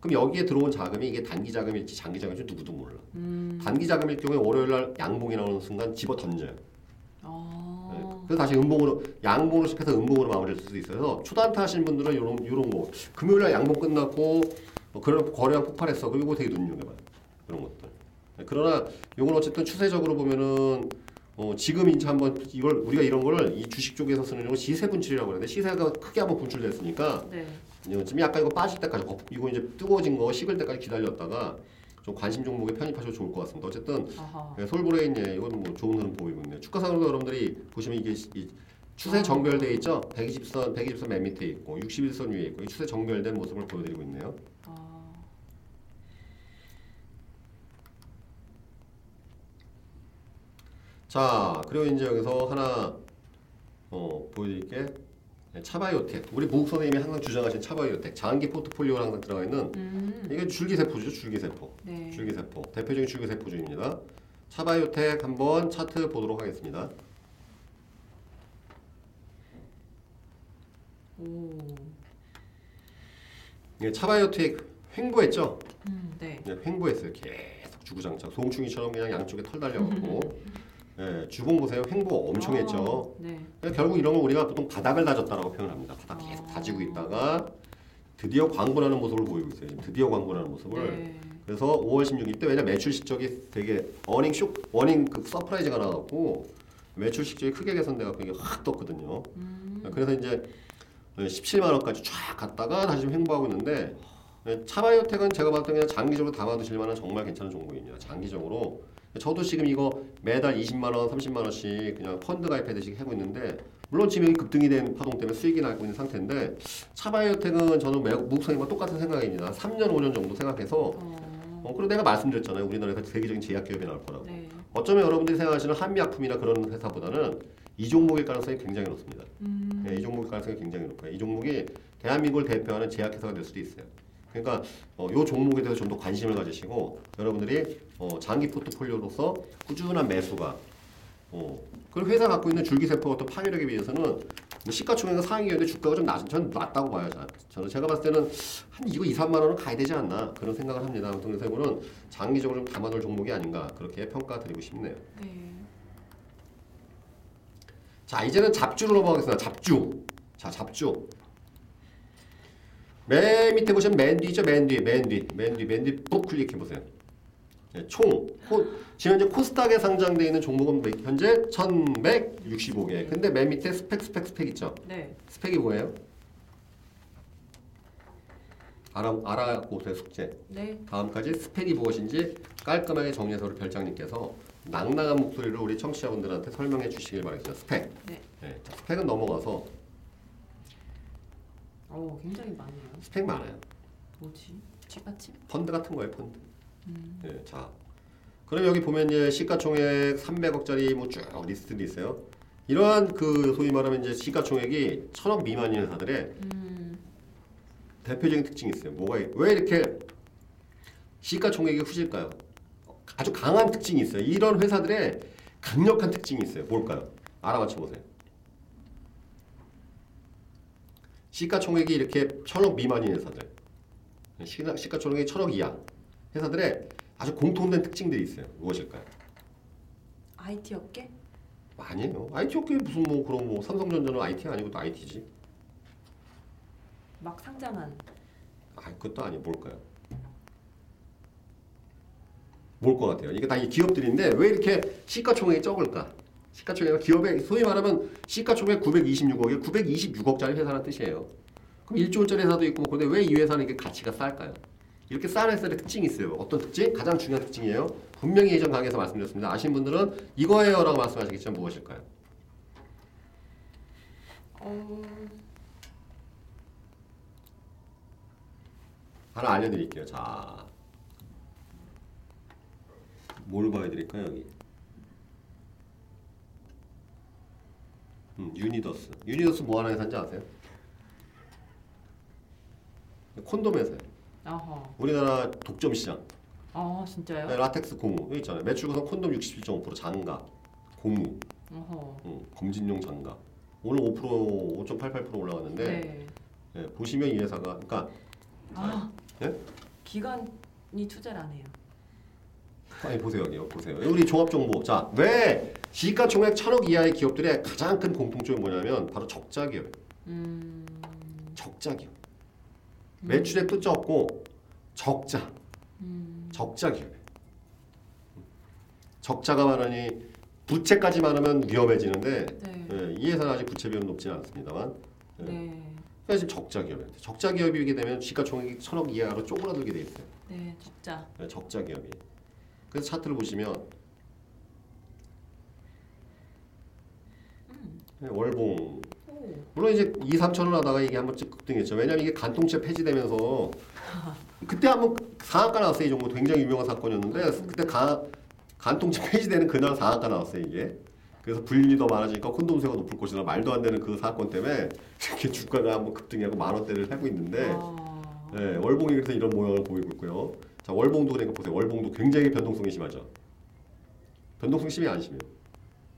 그럼 여기에 들어온 자금이 이게 단기 자금일지 장기 자금일지 누구도 몰라. 음. 단기 자금일 경우에 월요일 날 양봉이 나오는 순간 집어 던져요. 어. 네. 그래서 다시 음봉으로 양봉으로 시작해서 음봉으로 마무리할 수도 있어요. 그래서 초단타 하시는 분들은 요런 요런 거 금요일 날 양봉 끝났고 뭐 그런 거래량 폭발했어. 그리고 되게 눈여겨봐요. 그런 것들. 네, 그러나 요건 어쨌든 추세적으로 보면은 어, 지금 이제 한번 이걸 우리가 이런 거를 이 주식 쪽에서 쓰는 거 시세 분출이라고 그러는데 시세가 크게 한번 분출됐으니까 네. 어, 지금 약간 이거 빠질 때까지 거- 이거 이제 뜨거워진 거 식을 때까지 기다렸다가 좀 관심 종목에 편입하셔도 좋을 것 같습니다. 어쨌든. 네, 솔브레인 예, 이건 뭐 좋은 흐름 보이고 있네요. 주가상으로 여러분들이 보시면 이게 시- 이 추세 아. 정배열돼 있죠. 120선, 120선 맨 밑에 있고 60일선 위에 있고 이 추세 정배열된 모습을 보여드리고 있네요. 아. 자, 그리고 이제 여기서 하나 어, 보여드릴게. 네, 차바이오텍. 우리 무국 선생님이 항상 주장하신 차바이오텍 장기 포트폴리오에 항상 들어가 있는 음. 이게 줄기세포죠, 줄기세포. 네. 줄기세포. 대표적인 줄기세포주입니다. 차바이오텍 한번 차트 보도록 하겠습니다. 오. 예, 차바이오텍 횡보했죠? 음. 네. 네, 횡보했어요. 계속 주구장창 송충이처럼 그냥 양쪽에 털 달려갖고 예, 주봉 보세요. 횡보 엄청 했죠. 아, 네. 그러니까 결국 이런 걸 우리가 보통 바닥을 다졌다라고 표현합니다. 바닥 계속 아. 다지고 있다가 드디어 광분하는 모습을 보이고 있어요. 드디어 광분하는 모습을 네. 그래서 5월 16일 때 왜냐 매출 실적이 되게 earning 쇼 earning 그 surprise가 나왔고 매출 실적이 크게 개선돼 갖고 이게 확 떴거든요. 음. 그래서 이제 17만 원까지 쫙 갔다가 다시 좀 횡보하고 있는데 차바이오텍은 제가 봤을 때 그냥 장기적으로 담아두실 만한 정말 괜찮은 종목입니다. 장기적으로 저도 지금 이거 매달 20만 원, 30만 원씩 그냥 펀드 가입해듯이 하고 있는데 물론 지금 여기 급등이 된 파동 때문에 수익이 나고 있는 상태인데 차바이오텍은 저는 매국 무국성님과 똑같은 생각입니다. 3년, 5년 정도 생각해서 어. 어, 그리고 내가 말씀드렸잖아요. 우리나라에서 세계적인 제약 기업이 나올 거라고. 네. 어쩌면 여러분들이 생각하시는 한미약품이나 그런 회사보다는 이 종목일 가능성이 굉장히 높습니다. 음. 네, 이 종목일 가능성이 굉장히 높아요. 이 종목이 대한민국을 대표하는 제약회사가 될 수도 있어요. 그러니까 어, 이 종목에 대해서 좀 더 관심을 가지시고 여러분들이 어, 장기 포트폴리오로서 꾸준한 매수가 어, 그리고 회사 갖고 있는 줄기세포 어떤 파괴력에 비해서는 뭐 시가총액은 상위였는데 주가가 좀 낮, 저는 낮다고 봐요. 자- 저는 제가 봤을 때는 한 이거 2, 3만 원은 가야 되지 않나 그런 생각을 합니다. 아무튼 이거는 장기적으로 좀 담아놓을 종목이 아닌가 그렇게 평가드리고 싶네요. 네. 자 이제는 잡주로 넘어가겠습니다. 잡주. 자 잡주. 맨 밑에 보시면 맨 뒤죠. 맨 뒤, 맨 뒤, 맨 뒤, 맨뒤 푹 클릭해 보세요. 네, 총 코, 지금 현재 코스닥에 상장되어 있는 종목은 몇- 현재 1,165개. 근데 맨 밑에 SPAC, SPAC, SPAC 있죠. 네. SPAC이 뭐예요? 알아 알아보세요 숙제. 네. 다음까지 SPAC이 무엇인지 깔끔하게 정리해서 우리 별장님께서 낭낭한 목소리로 우리 청취자분들한테 설명해 주시길 바라겠습니다. SPAC. 네. 네, 자, SPAC은 넘어가서 어, 굉장히 많네요. SPAC 많아요. 뭐지? 뒷받침? 펀드 같은 거예요, 펀드. 음. 네, 자. 그럼 여기 보면 이제 시가총액 300억짜리 뭐 쭉 리스트도 있어요. 이러한 그 소위 말하면 이제 시가총액이 천억 미만인 회사들의 음. 대표적인 특징이 있어요. 뭐가 있- 왜 이렇게 시가총액이 후질까요? 아주 강한 특징이 있어요. 이런 회사들의 강력한 특징이 있어요. 뭘까요? 알아맞혀 보세요. 시가총액이 이렇게 천억 미만인 회사들, 시가, 시가총액이 천억 이하 회사들의 아주 공통된 특징들이 있어요. 무엇일까요? IT 업계? 아니에요. IT 업계 무슨 뭐 그런 뭐 삼성전자는 IT 아니고 또 IT지. 막 상장한 아, 그것도 아니 뭘까요? 뭘 것 같아요? 이게 다 이 기업들인데 왜 이렇게 시가총액이 적을까? 시가총액 기업의 소위 말하면 시가총액 926억에 926억짜리 회사라는 뜻이에요. 그럼 1조 원짜리 회사도 있고 근데 왜 이 회사는 이렇게 가치가 쌀까요? 이렇게 싼 회사의 특징이 있어요. 어떤 특징? 가장 중요한 특징이에요. 분명히 예전 강의에서 말씀드렸습니다. 아신 분들은 이거예요라고 말씀하시겠지만 무엇일까요? 어... 하나 알려드릴게요. 자, 뭘 보여드릴까요 여기? 음, 유니더스. 유니더스 뭐 하는 회사인지 아세요? 콘돔 회사예요. 어허. 우리나라 독점 시장. 어, 진짜요? 네, 라텍스 고무 여기 있잖아요. 매출 구성 콘돔 67.5%, 장갑, 고무, 어허. 음, 검진용 장갑. 오늘 5% 5.88% 올라갔는데 네. 예, 보시면 이 회사가 그러니까 아, 예? 기관이 투자를 안 해요. 아니 보세요 여기 보세요 우리 종합 정보 자왜 시가총액 천억 이하의 기업들의 가장 큰 공통점이 뭐냐면 바로 적자 기업 음. 적자 기업 매출액 도 적고 적자 음. 적자 기업 적자가 많으니 부채까지 많으면 위험해지는데 네. 예, 이 회사는 아직 부채 비율은 높지는 않습니다만 예. 네. 그래서 지금 적자 기업이에요 적자 기업이게 되면 시가총액이 천억 이하로 쪼그라들게 돼 있어요 네, 적자. 예, 적자 기업이 그래서 차트를 보시면 예, 월봉 오. 물론 이제 2, 3천 원 하다가 이게 한번 급등했죠. 왜냐면 이게 간통죄 폐지되면서 그때 한번 상한가 나왔어요. 이 종목 굉장히 유명한 사건이었는데 그때 가, 간통죄 폐지되는 그날 상한가 나왔어요. 이게. 그래서 불륜이 더 많아지니까 콘돔 수요가 높을 것이다. 말도 안 되는 그 사건 때문에 이렇게 주가가 한번 급등하고 만 원대를 하고 있는데 아. 네, 월봉이 그래서 이런 모양을 보이고 있고요. 자, 월봉도 그러니까 보세요. 월봉도 굉장히 변동성이 심하죠. 변동성 심해 안 심해요?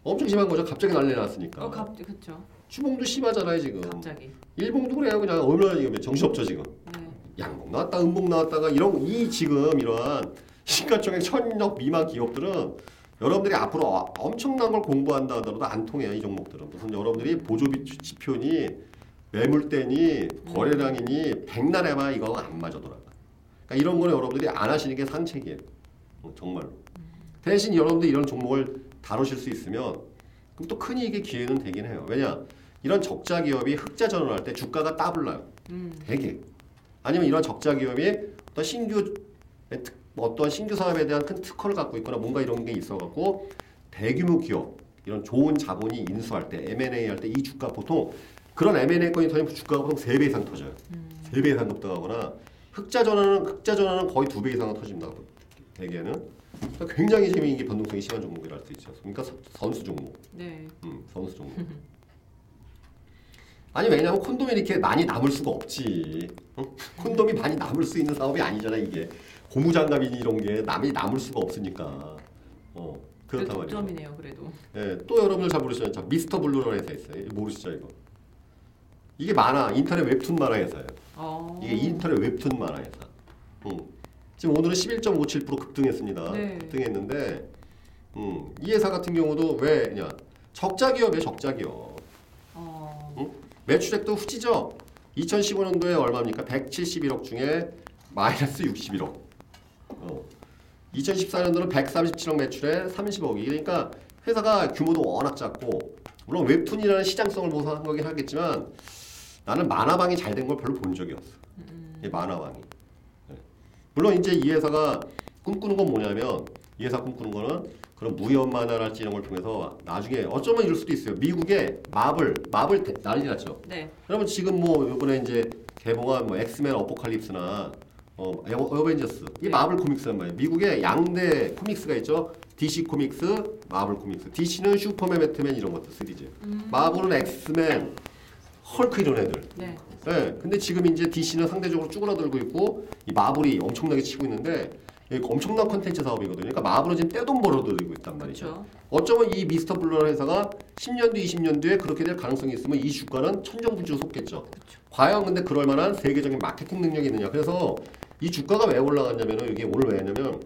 엄청 심한 거죠. 갑자기 난리 났으니까. 어, 갑, 그쵸. 주봉도 심하잖아요 지금. 갑자기. 일봉도 그래요 그냥 얼마나 지금 정신 없죠 지금 네. 양봉 나왔다 음봉 나왔다가 이런 이 지금 이러한 시가총액 천억 미만 기업들은 여러분들이 앞으로 어- 엄청난 걸 공부한다 하더라도 안 통해요 이 종목들은 무슨 여러분들이 보조비 지- 지표니 매물대니 거래량이니 백날 해봐 이거 안 맞아 돌아가 그러니까 그러니까 이런 거는 여러분들이 안 하시는 게 상책이에요. 어, 정말로. 대신 여러분들이 이런 종목을 다루실 수 있으면 그럼 또 큰 이익의 기회는 되긴 해요. 왜냐? 이런 적자 기업이 흑자 전환할 때 주가가 따블라요. 음. 되게. 아니면 이런 적자 기업이 어떤 신규 어떤 신규 사업에 대한 큰 특허를 갖고 있거나 뭔가 이런 게 있어 갖고 대규모 기업 이런 좋은 자본이 인수할 때 M&A 할 때 이 주가 보통 그런 M&A 건이 터지면 주가가 보통 3배 이상 터져요. 3배 이상 급등하거나 흑자 전환은 흑자 전환은 거의 2배 이상 터집니다. 대개는 그러니까 굉장히 재미있는 게 변동성이 심한 종목이라 할수 있죠. 그러니까 서- 선수 종목. 네. 음, 선수 종목. 아니 왜냐면 콘돔이 이렇게 많이 남을 수가 없지. 어? 콘돔이 많이 남을 수 있는 사업이 아니잖아 이게. 고무장갑이니 이런 게 남이 남을 수가 없으니까. 어 그렇단 말이죠. 독점이네요, 그래도. 예, 또 여러분들 잘 모르시죠? 자, 미스터 블루라는 회사 있어요. 모르시죠 이거? 이게 만화 인터넷 웹툰 만화 회사예요. 어. 이게 인터넷 웹툰 만화 회사. 음. 지금 오늘은 11.57% 급등했습니다. 네. 급등했는데, 음, 이 회사 같은 경우도 왜냐? 적자 기업이에요, 적자 기업. 어. 매출액도 후지죠. 2015년도에 얼마입니까? 171억 중에 마이너스 61억. 어. 2014년도는 137억 매출에 30억이. 그러니까 회사가 규모도 워낙 작고 물론 웹툰이라는 시장성을 보고한 거긴 하겠지만 나는 만화방이 잘 된 걸 별로 본 적이 없어. 이 만화방이. 네. 물론 이제 이 회사가 꿈꾸는 건 뭐냐면 이 회사 꿈꾸는 거는 그런 무협 만화랄지 이런 걸 통해서 나중에 어쩌면 이럴 수도 있어요. 미국의 마블, 마블 대- 난리 났죠. 네. 그러면 지금 뭐 이번에 이제 개봉한 뭐 엑스맨 어포칼립스나 어 어- 어벤져스 이 네. 마블 코믹스란 말이에요. 미국의 양대 comics가 있죠. DC 코믹스, 마블 코믹스. DC는 슈퍼맨, 배트맨 이런 것들 시리즈. 마블은 엑스맨, 헐크 이런 애들. 네. 네, 근데 지금 이제 DC는 상대적으로 쭈그러들고 있고 이 마블이 엄청나게 치고 있는데 이게 엄청난 컨텐츠 사업이거든요. 그러니까 마블은 지금 떼돈 벌어들이고 있단 말이죠. 그렇죠. 어쩌면 이 미스터 블루라는 회사가 10년 뒤, 20년 뒤에 그렇게 될 가능성이 있으면 이 주가는 천정부지로 솟겠죠. 과연 근데 그럴 만한 세계적인 마케팅 능력이 있느냐. 그래서 이 주가가 왜 올라갔냐면은 이게 오늘 왜 했냐면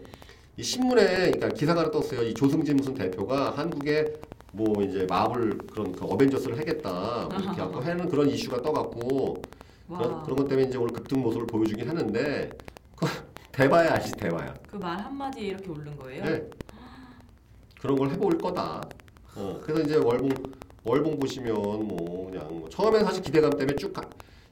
이 신문에 그러니까 기사가 하나 떴어요. 이 조승진 무슨 대표가 한국에 뭐 이제 마블 그런 그 어벤져스를 하겠다 뭐 이렇게 하고 하는 그런 이슈가 떠갖고 그런, 와. 그런 것 때문에 이제 오늘 급등 모습을 보여주긴 하는데 그 대봐야 알지 대봐야. 그 말 한마디에 이렇게 오른 거예요? 네. 그런 걸 해볼 거다. 어, 그래서 이제 월봉 월봉 보시면 뭐 그냥 뭐 처음에 사실 기대감 때문에 쭉 가,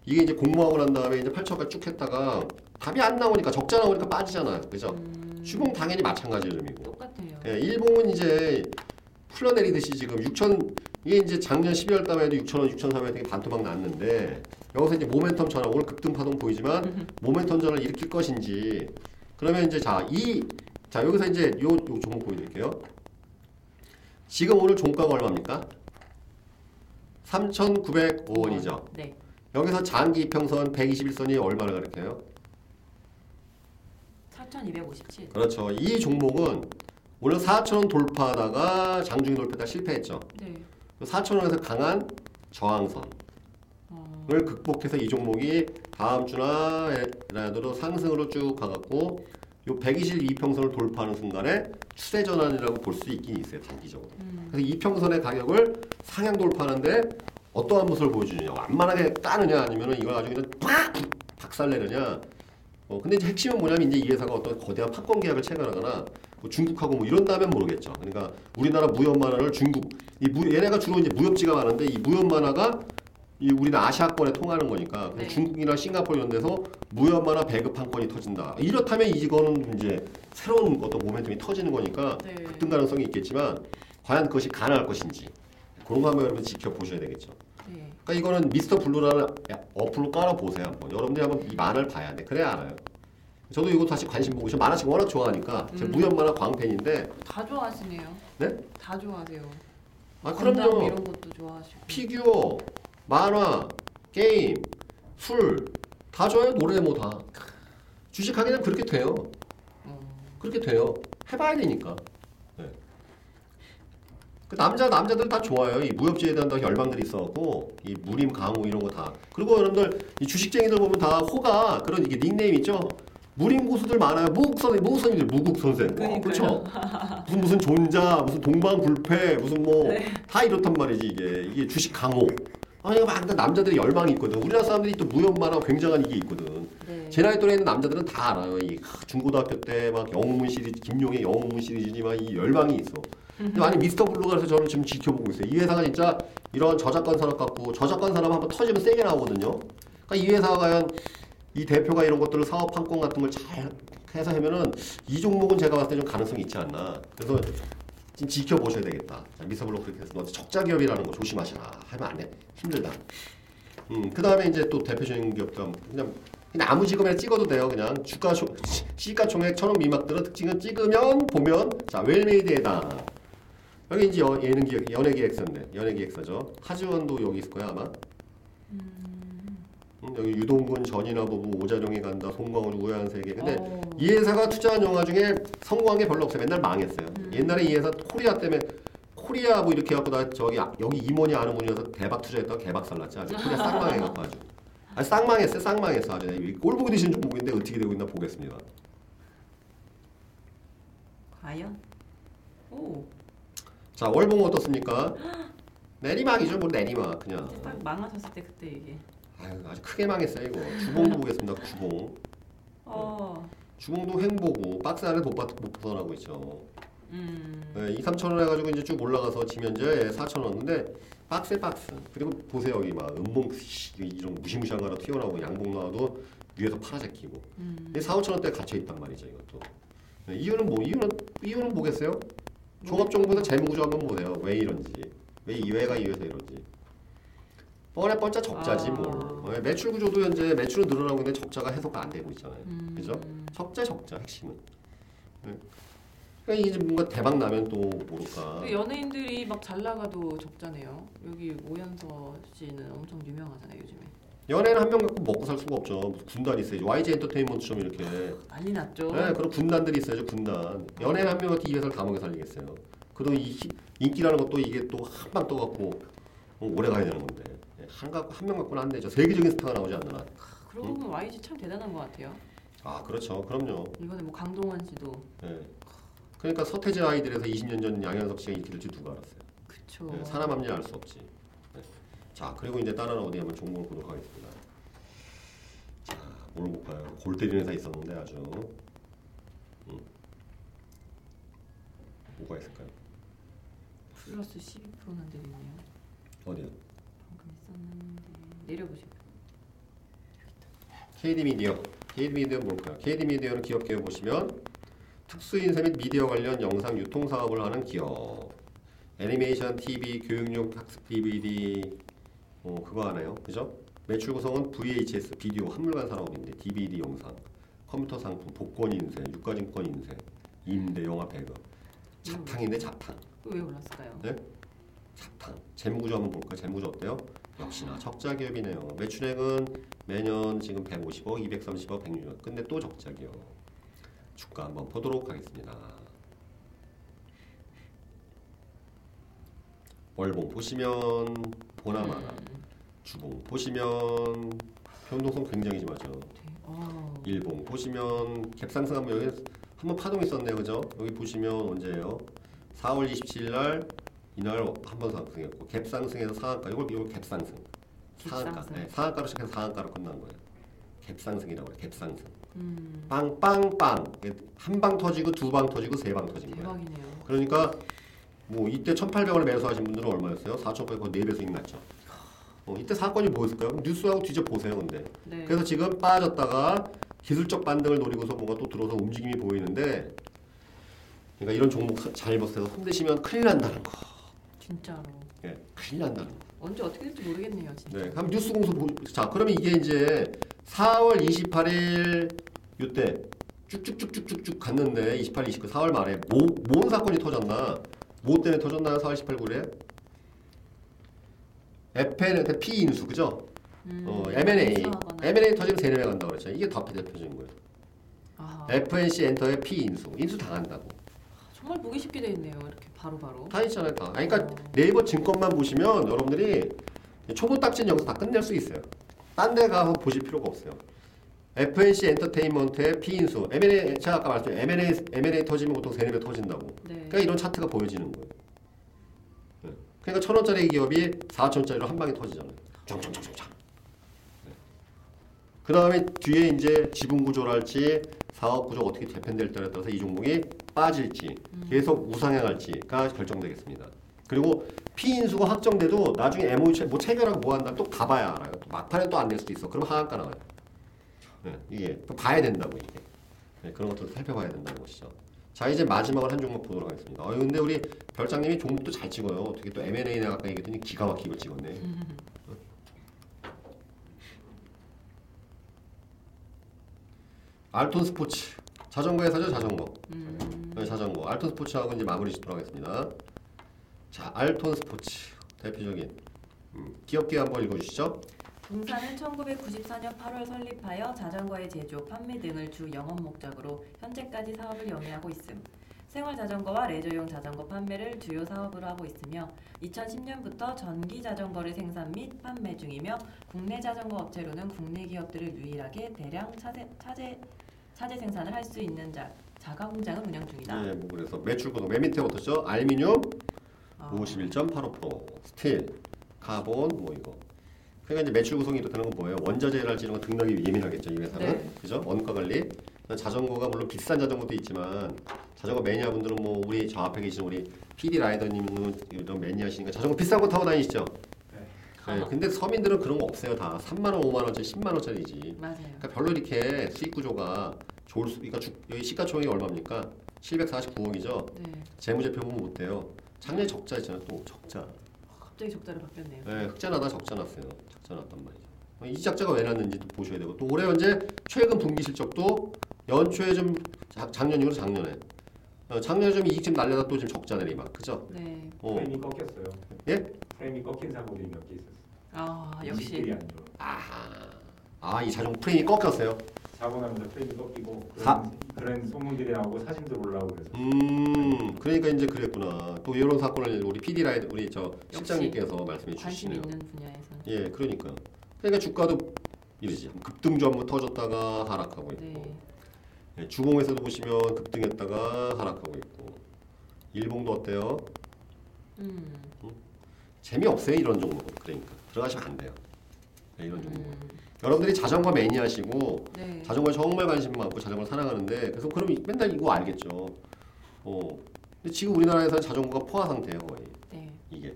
이게 이제 공모하고 난 다음에 이제 8천가 쭉 했다가 답이 안 나오니까 적자 나오니까 빠지잖아요. 그죠? 음, 주봉 당연히 마찬가지 흐름이고. 똑같아요. 예, 일봉은 이제 흘러내리듯이 지금 6천 이게 이제 작년 12월 달에도 6천 원, 6,400원 되게 반토막 났는데 여기서 이제 모멘텀 전환 오늘 급등 파동 보이지만 모멘텀 전환을 일으킬 것인지 그러면 이제 자 이 자 여기서 이제 요, 요 종목 보여드릴게요. 지금 오늘 종가가 얼마입니까? 3,905원이죠. 네. 여기서 장기 이평선 121선이 얼마를 가리켜요? 4,257. 그렇죠. 이 종목은 오늘 4,000원 돌파하다가 장중에 돌파다 실패했죠. 네. 4,000원에서 강한 저항선을 어, 극복해서 이 종목이 다음 주나 라도 상승으로 쭉 가갖고 요 122평선을 돌파하는 순간에 추세 전환이라고 볼 수 있긴 있어요 단기적으로. 음, 그래서 이 평선의 가격을 상향 돌파하는데 어떠한 모습을 보여주느냐 완만하게 따느냐 아니면은 이걸 아주 그냥 팍 박살내느냐 어 근데 이제 핵심은 뭐냐면 이제 이 회사가 어떤 거대한 판권 계약을 체결하거나 뭐 중국하고 뭐 이런다면 모르겠죠 그러니까 우리나라 무협 만화를 중국 이 무, 얘네가 주로 이제 무협지가 많은데 이 무협 만화가 이 우리는 아시아권에 통하는 거니까 네. 중국이나 싱가포르 이런 데서 무협 만화 배급 판권이 터진다 이렇다면 이거는 이제 새로운 어떤 모멘텀이 터지는 거니까 네. 급등 가능성이 있겠지만 과연 그것이 가능할 것인지 그런 거 한번 여러분 지켜보셔야 되겠죠. 네. 그러니까 이거는 미스터 블루라는 어플로 깔아 보세요 한번. 여러분들이 한번 이 만화를 봐야 돼. 그래야 알아요. 저도 이거 다시 관심 보고 있어요. 만화책 워낙 좋아하니까 제 음. 무협 만화 광팬인데 다 좋아하시네요. 네? 다 좋아하세요. 아 건담 그럼요. 이런 것도 좋아하시고. 피규어, 만화, 게임, 술 다 좋아요. 노래 뭐 다. 주식하기는 그렇게 돼요. 어, 그렇게 돼요. 해봐야 되니까. 네. 그 남자 남자들 다 좋아요. 이 무협지에 대한 다 열망들이 있어갖고 이 무림 강호 이런 거 다. 그리고 여러분들 이 주식쟁이들 보면 다 호가 그런 이게 닉네임 있죠. 무림 고수들 많아요. 무국선 무국선이들 무국 선생. 와, 그렇죠. 무슨 무슨 존자, 무슨 동방 불패, 무슨 뭐 다 이렇단 말이지 이게 이게 주식 강호. 아니 막 남자들이 열망이 있거든. 우리나라 사람들이 또 무협만화 굉장한 이게 있거든. 네. 네. 제 나이 또래 있는 남자들은 다 알아요. 이 하, 중고등학교 때 막 영웅문 시리즈, 김용의 영웅문 시리즈니 막 이 열망이 있어. 근데 만약 미스터 블루가 그래서 저는 지금 지켜보고 있어요. 이 회사가 진짜 이런 저작권 산업 갖고 저작권 산업 한번 터지면 세게 나오거든요. 그러니까 이 회사가 과연 이 대표가 이런 것들을 사업 판권 같은 걸 잘 해서 하면은 이 종목은 제가 봤을 때 좀 가능성이 있지 않나. 그래서 지금 지켜보셔야 되겠다. 블루 그렇게 해서 너 적자 기업이라는 거 조심하시라. 하면 안 돼. 힘들다. 음, 그 다음에 이제 또 대표적인 기업도 그냥 그냥 아무 지금에 찍어도 돼요. 그냥 주가 초, 시- 시가총액 천억 미만들은 특징은 찍으면 보면 자 웰메이드예당 여기 이제 여, 예능 기획 연예 기획사인데 연예 기획사죠. 하지원도 여기 있을 거야 아마. 음, 여기 유동근 전인화 부부 오자룡이 간다 송광훈 우회한 세계. 근데 어. 이 회사가 투자한 영화 중에 성공한 게 별로 없어요. 맨날 망했어요. 음. 옛날에 이 회사 코리아 때문에 코리아 뭐 이렇게 해갖고 나 저기 아- 여기 임원이 아는 분이어서 대박 투자했다가 개박살 났지 아주 코리아 쌍망해갖고 아주 아주 쌍망했어요 쌍망했어 아주 이 꼴 보기 싫은 종목인데 어떻게 되고 있나 보겠습니다 과연? 오, 자 월봉 어떻습니까 내리막이죠 뭐 내리막 그냥 딱 망하셨을 때 그때 이게. 아유 아주 크게 망했어요 이거. 주봉도 보겠습니다 주봉. 어, 주봉도 횡보고 박스 안에 못, 벗- 못 벗어나고 있죠. 음, 네, 2, 3천 원 해가지고 이제 쭉 올라가서 지금 현재 4천 원인데 박스에 박스. 그리고 보세요 여기 막 음봉 씨, 이런 무시무시한 거 하나 튀어나오고 양봉 나와도 위에서 팔아제끼고. 음. 4, 5천 원대 갇혀 있단 말이죠 이것도. 네, 이유는 뭐 이유는 이유는 뭐겠어요? 종합 정보에서 재무구조 한번 보세요. 왜 이런지. 왜 이외가 이외에서 이런지 뻔해 뻔짜 적자지 아. 뭐 네, 매출 구조도 현재 매출은 늘어나고 있는데 적자가 해소가 안 되고 있잖아요 음. 그죠? 적자 적자 핵심은 네. 그러니까 이제 뭔가 대박 나면 또 모를까 연예인들이 막 잘 나가도 적잖아요. 여기 오연서 씨는 엄청 유명하잖아요 요즘에. 연예인 한 명 갖고 먹고 살 수가 없죠 군단이 있어야지 YG 엔터테인먼트처럼 이렇게 난리 났죠. 네, 그런 군단들이 있어야죠 군단 연예인 한명 갖고 이 회사를 다 먹여 살리겠어요 그리고 이 히- 인기라는 것도 이게 또 한 방 떠갖고 어, 오래 가야 되는 건데 한 명 갖고는 안 되죠 세계적인 스타가 나오지 않느나 그러고 보면 YG 참 대단한 것 같아요. 아 그렇죠 그럼요 이번에 뭐 강동원 씨도 네. 그러니까 서태지 아이들에서 20년 전 양현석 씨가 인기 될지 누가 알았어요 그쵸. 네, 사람 합리 알수 없지. 네. 자 그리고 이제 다른 어디 한번 종목을 보도록 하겠습니다. 자, 뭘 볼까요? 골 때리는 회사 있었는데 아주. 음. 뭐가 있을까요? 플러스 12%나 되겠네요. 어디요? 내려보시고. KD 미디어. KD 미디어 뭘까요? KD 미디어는 기업 계획 보시면 특수 인쇄 및 미디어 관련 영상 유통 사업을 하는 기업. 애니메이션, TV, 교육용 학습 DVD 어 그거 하나요? 그죠? 매출 구성은 VHS, 비디오, 한물간 산업인데 DVD 영상, 컴퓨터 상품, 복권 인쇄, 유가증권 인쇄, 임대, 영화 배급, 자탕인데 자탕. 왜 올랐을까요? 네? 자탕. 재무구조 한번 볼까요? 재무구조 어때요? 역시나 적자 기업이네요. 매출액은 매년 지금 150억, 230억, 106억. 근데 또 적자 기업. 주가 한번 보도록 하겠습니다. 월봉 보시면 보나마나 주봉 보시면 변동성 굉장히 심하죠. 네. 어. 일봉 보시면 갭상승 한번 여기 한번 파동 있었네요, 그죠? 여기 보시면 언제예요? 4월 27일 날 이날 한 번 상승했고 갭 상승에서 상한가 이걸 이걸 갭 상승 상한가 갭상승. 네, 상한가로 시작해서 상한가로 끝난 거예요. 갭 상승이라고 그래 갭상승 음. 빵빵빵 한 방 터지고 두 방 터지고 세 방 터진 거예요. 대박이네요. 그러니까 뭐 이때 1,800원에 매수하신 분들은 얼마였어요? 4,800원 4배 수익 났죠. 어, 이때 사건이 뭐였을까요? 뉴스하고 뒤져 보세요, 근데. 네. 그래서 지금 빠졌다가 기술적 반등을 노리고서 뭔가 또 들어서 움직임이 보이는데 그러니까 이런 종목 사- 잘못해서 손대시면 큰일 난다는 거. 진짜로. 예, 큰일 난다는 거. 언제 어떻게 될지 모르겠네요, 진짜. 네, 그럼 뉴스 공소 보, 자, 그러면 이게 이제 4월 28일 이때 쭉쭉쭉쭉쭉쭉 갔는데 28, 29, 4월 말에 뭐, 뭔 사건이 터졌나? 뭐 때문에 터졌나요? 4월 18, 9일에? FN한테 P 인수, 그죠? 음, 어, M&A. 인수하거나. M&A 터지면 세뇌 간다고 그랬죠. 이게 다 대표적인 거예요. 아하. FNC 엔터의 P 인수. 인수 당한다고. 정말 보기 쉽게 돼 있네요. 이렇게 바로바로. 다 있잖아요, 다. 아니, 그러니까 어. 네이버 증권만 보시면 여러분들이 초보 딱지는 여기서 다 끝낼 수 있어요. 딴 데 가서 보실 필요가 없어요. FNC 엔터테인먼트의 P인수, M&A, 제가 아까 말씀드린 M&A, M&A 터지면 보통 세네배 터진다고. 네. 그러니까 이런 차트가 보여지는 거예요. 네. 그러니까 천 원짜리 기업이 4천 원짜리로 한 방에 터지잖아요. 쫙쫙쫙쫙. 네. 그 다음에 뒤에 이제 지분 구조랄지 사업 구조 어떻게 재편될 때에 따라서 이 종목이 빠질지 계속 우상향할지가 결정되겠습니다. 그리고 피인수가 확정돼도 나중에 MOU 체, 뭐 체결하고 뭐 한다 또 가봐야 알아요. 또 막판에 또 안 될 수도 있어. 그럼 하한가 나와요. 네, 이게 또 봐야 된다고 이게 네, 그런 것들을 살펴봐야 된다는 것이죠. 자 이제 마지막으로 한 종목 보도록 하겠습니다. 어, 근데 우리 별장님이 종목도 잘 찍어요. 어떻게 또 M&A 내가 아까 얘기했더니 기가 막히게 찍었네. 알톤 스포츠 자전거 회사죠 자전거. 음, 네, 자전거 알톤 스포츠하고 이제 마무리 짓도록 하겠습니다. 자 알톤 스포츠 대표적인 음, 기업계 한번 읽어주시죠. 동사는 1994년 8월 설립하여 자전거의 제조, 판매 등을 주 영업 목적으로 현재까지 사업을 영위하고 있음. 생활 자전거와 레저용 자전거 판매를 주요 사업으로 하고 있으며 2010년부터 전기 자전거를 생산 및 판매 중이며 국내 자전거 업체로는 국내 기업들을 유일하게 대량 차제, 차제, 자체 생산을 할 수 있는 자, 자가 공장을 운영 중이다. 네, 뭐 그래서 매출 구독 맨 밑에 어떻죠? 알미늄 어, 51.85%, 스틸, 카본 뭐 이거. 그러니까 이제 매출 구성이 이렇다는 건 뭐예요? 원자재랄지 이런 거 등락에 예민하겠죠 이 회사는 네. 그죠? 원가 관리. 자전거가 물론 비싼 자전거도 있지만 자전거 매니아 분들은 뭐 우리 저 앞에 계신 우리 PD 라이더님은 이런 매니아시니까 자전거 비싼 거 타고 다니시죠? 네. 네, 근데 서민들은 그런 거 없어요 다 3만 원, 5만 원짜리, 10만 원짜리지. 맞아요. 그러니까 별로 이렇게 수익 구조가 좋을 수, 그러니까 주, 여기 시가총액이 얼마입니까? 749억이죠. 네. 재무제표 보면 못 돼요. 작년에 적자였잖아요. 또 적자. 갑자기 적자로 바뀌었네요. 네, 흑자 나다 적자 났어요. 적자 났단 말이죠. 이 적자가 왜 났는지도 보셔야 되고 또 올해 현재 최근 분기 실적도 연초에 좀 자- 작년 이후로 작년에 어, 작년에 좀 이익 좀 날려다 또 지금 적자 내리막 그죠? 네. 어, 프레임이 꺾였어요. 예? 프레임이 꺾인 사고들이 몇 개 있었어요. 아 역시 안 좋아. 아, 이 자전거 프레임이 꺾였어요. 사고 나면서 프레임이 꺾이고 사- 그런, 그런 소문들이 나오고 사진들 올라오고 그래서 음, 그러니까 이제 그랬구나. 또 이런 사건을 우리 PD 라이드 우리 저 역시 실장님께서 말씀해 관심 주시네요. 있는 분야에서. 예, 그러니까. 그러니까 주가도 이러지. 급등주 한번 터졌다가 하락하고 있고. 네. 예, 주봉에서도 보시면 급등했다가 하락하고 있고. 일봉도 어때요? 음. 재미없어요, 이런 종목은. 그러니까. 들어가시면 안 돼요. 예, 이런 종목. 음. 여러분들이 자전거 매니아시고 네. 자전거에 정말 관심 많고 자전거를 사랑하는데 그래서 그럼 이- 맨날 이거 알겠죠. 어. 근데 지금 우리나라에서는 자전거가 포화 상태예요, 거의. 네. 이게.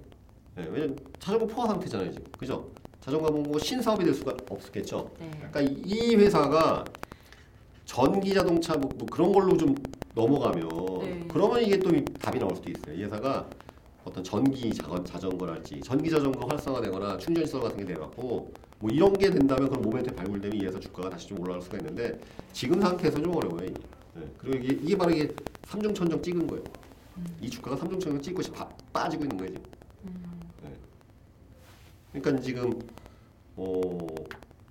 예, 왜냐면 자전거 포화 상태잖아요, 지금. 그죠? 자전거 보고 신사업이 될 수가 없겠죠. 네. 그러니까 이 회사가 전기 자동차 뭐, 뭐 그런 걸로 좀 넘어가면 네. 그러면 이게 또 답이 나올 수도 있어요. 이 회사가 어떤 전기 자, 자전거랄지 전기 자전거 활성화되거나 충전 시설 같은 게 돼갖고 뭐 이런 게 된다면 그런 모멘트 이 회사 주가가 다시 좀 올라갈 수가 있는데 지금 상태에서 좀 어려워요. 네. 그리고 이게, 이게 바로 이게 삼중 천정 찍은 거예요. 이 주가가 삼중 천정 찍고 시- 파- 빠지고 있는 거예요. 지금. 음. 그러니까 지금 어,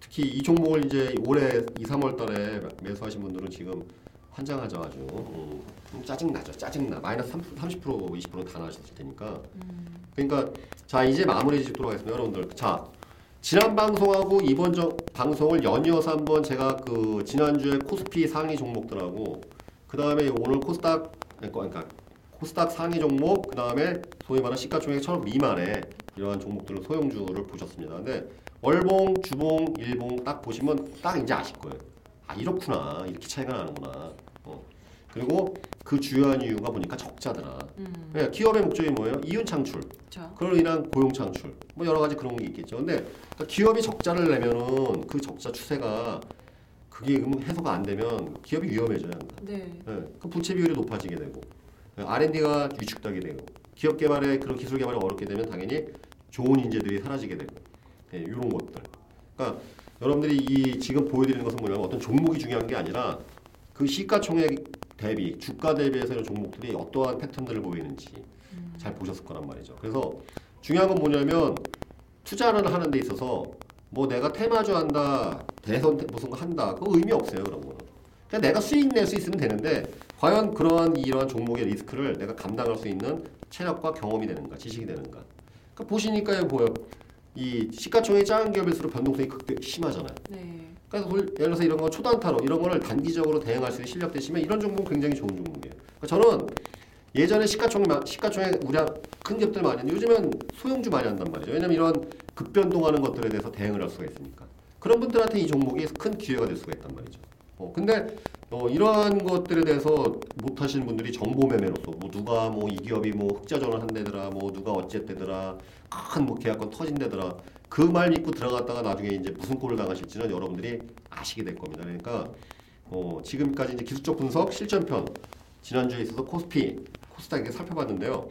특히 이 종목을 이제 올해 2, 3월 달에 매수하신 분들은 지금 환장하죠 아주 음, 좀 짜증 나죠 짜증 나 마이너스 30%, 30% 20%다 나셨을 테니까 음. 그러니까 자 이제 마무리 짓도록 하겠습니다 여러분들 자 지난 방송하고 이번 저, 방송을 연이어서 한번 제가 그 지난주에 코스피 상위 종목들하고 그 다음에 오늘 코스닥 그러니까 코스닥 상위 종목 그 다음에 소위 말하는 시가총액 천억 미만의 이러한 종목들을 소형주를 보셨습니다. 근데 월봉, 주봉, 일봉 딱 보시면 딱 이제 아실 거예요. 아 이렇구나 이렇게 차이가 나는구나. 어. 그리고 그 주요한 이유가 보니까 적자더라. 음. 네, 기업의 목적이 뭐예요? 이윤 창출. 그렇죠. 그로 인한 고용 창출. 뭐 여러 가지 그런 게 있겠죠. 근데 그러니까 기업이 적자를 내면은 그 적자 추세가 그게 음, 해소가 안 되면 기업이 위험해져요. 네. 예, 그 부채 비율이 높아지게 되고 예, R&D가 위축되게 되고 기업 개발에 그런 기술 개발이 어렵게 되면 당연히 좋은 인재들이 사라지게 되고 예, 이런 것들. 그러니까 여러분들이 이 지금 보여드리는 것은 뭐냐면 어떤 종목이 중요한 게 아니라 그 시가총액 대비 주가 대비해서 이런 종목들이 어떠한 패턴들을 보이는지 잘 보셨을 거란 말이죠. 그래서 중요한 건 뭐냐면 투자를 하는 데 있어서 뭐 내가 테마주 한다, 대선 테- 무슨 거 한다, 그 의미 없어요 그런 거는. 그냥 내가 수익 낼 수 있으면 되는데 과연 그러한 이러한 종목의 리스크를 내가 감당할 수 있는 체력과 경험이 되는가, 지식이 되는가. 그러니까 보시니까요 보여. 이 시가총액 작은 기업일수록 변동성이 극대 심하잖아요. 네. 볼- 예를 들어서 이런 거 초단타로 이런 거를 단기적으로 대응할 수 있는 실력 되시면 이런 종목은 굉장히 좋은 종목이에요. 그러니까 저는 예전에 시가총액 마- 시가총액 우량 큰 기업들 많이 했는데 요즘은 소형주 많이 한단 말이죠. 왜냐면 이런 급변동하는 것들에 대해서 대응을 할 수가 있으니까. 그런 분들한테 이 종목이 큰 기회가 될 수가 있단 말이죠. 어, 근데 어, 이러한 것들에 대해서 못 하시는 분들이 정보 매매로서 뭐 누가 뭐 이 기업이 뭐 흑자 전환한대더라 뭐 누가 어쨌대더라 큰 뭐 계약건 터진대더라 그 말 믿고 들어갔다가 나중에 이제 무슨 꼴을 당하실지는 여러분들이 아시게 될 겁니다. 그러니까 어, 지금까지 이제 기술적 분석 실전편 지난주에 있어서 코스피 코스닥에 살펴봤는데요.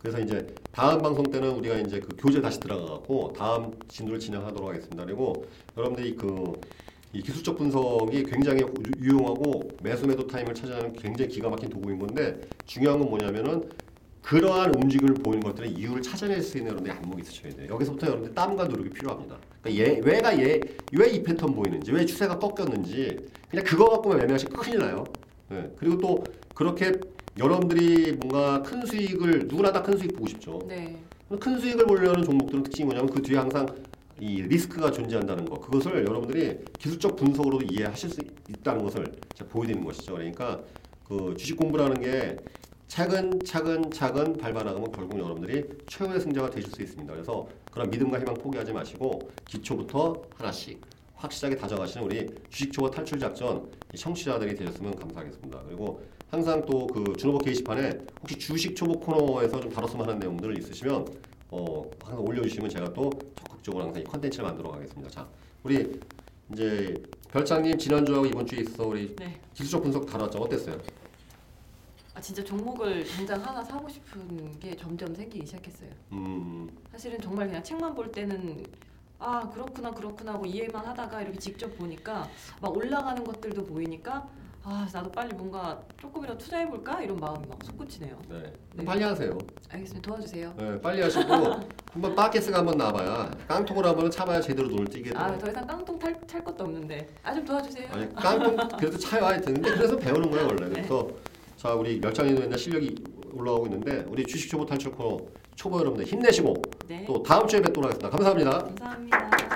그래서 이제 다음 방송 때는 우리가 이제 그 교재 다시 들어가고 다음 진도를 진행하도록 하겠습니다. 그리고 여러분들이 그 이 기술적 분석이 굉장히 유- 유용하고 매수 매도 타임을 찾아내는 굉장히 기가 막힌 도구인 건데 중요한 건 뭐냐면은 그러한 움직임을 보이는 것들의 이유를 찾아낼 수 있는 여러분들이 안목이 있으셔야 돼요. 여기서부터 여러분들 땀과 노력이 필요합니다. 그러니까 얘, 왜가 얘, 왜 이 패턴 보이는지, 왜 추세가 꺾였는지 그냥 그거 갖고만 매매하시면 큰일 나요. 네. 그리고 또 그렇게 여러분들이 뭔가 큰 수익을 누구나 다 큰 수익 보고 싶죠. 네. 큰 수익을 보려는 종목들은 특징이 뭐냐면 그 뒤에 항상 이 리스크가 존재한다는 거 그것을 여러분들이 기술적 분석으로도 이해하실 수 있다는 것을 제가 보여드리는 것이죠 그러니까 그 주식 공부라는 게 차근차근 차근 밟아나가면 결국 여러분들이 최고의 승자가 되실 수 있습니다 그래서 그런 믿음과 희망 포기하지 마시고 기초부터 하나씩 확실하게 다져가시는 우리 주식 초보 탈출 작전 이 청취자들이 되셨으면 감사하겠습니다 그리고 항상 또 그 준호버 게시판에 혹시 주식 초보 코너에서 좀 다뤘으면 하는 내용들 있으시면 어, 항상 올려주시면 제가 또 적극적으로 항상 이 컨텐츠를 만들어 가겠습니다. 자, 우리 이제 별장님 지난주하고 이번 주에 있어 우리 네. 기술적 분석 다뤘죠. 어땠어요? 아 진짜 종목을 당장 하나 사고 싶은 게 점점 생기기 시작했어요. 음, 사실은 정말 그냥 책만 볼 때는 아 그렇구나 그렇구나 하고 이해만 하다가 이렇게 직접 보니까 막 올라가는 것들도 보이니까 아 나도 빨리 뭔가 조금이라도 투자해 볼까 이런 마음이 막 솟구치네요. 네. 네. 빨리 하세요. 알겠습니다. 도와주세요. 네, 빨리 하시고 한번 바켓스가 한번 나와봐야 깡통을 한번 차봐야 제대로 눈을 띄게 돼요. 아더 이상 깡통 탈, 탈 것도 없는데 아 좀 도와주세요. 아니 깡통 그래도 차야 되는데 그래서 배우는 거예요 원래. 그래서 자 우리 열장이도 맨날 실력이 올라오고 있는데 우리 주식 초보 탈출 코너 초보 여러분들 힘내시고 네. 또 다음 주에 뵙도록 하겠습니다. 감사합니다. 감사합니다.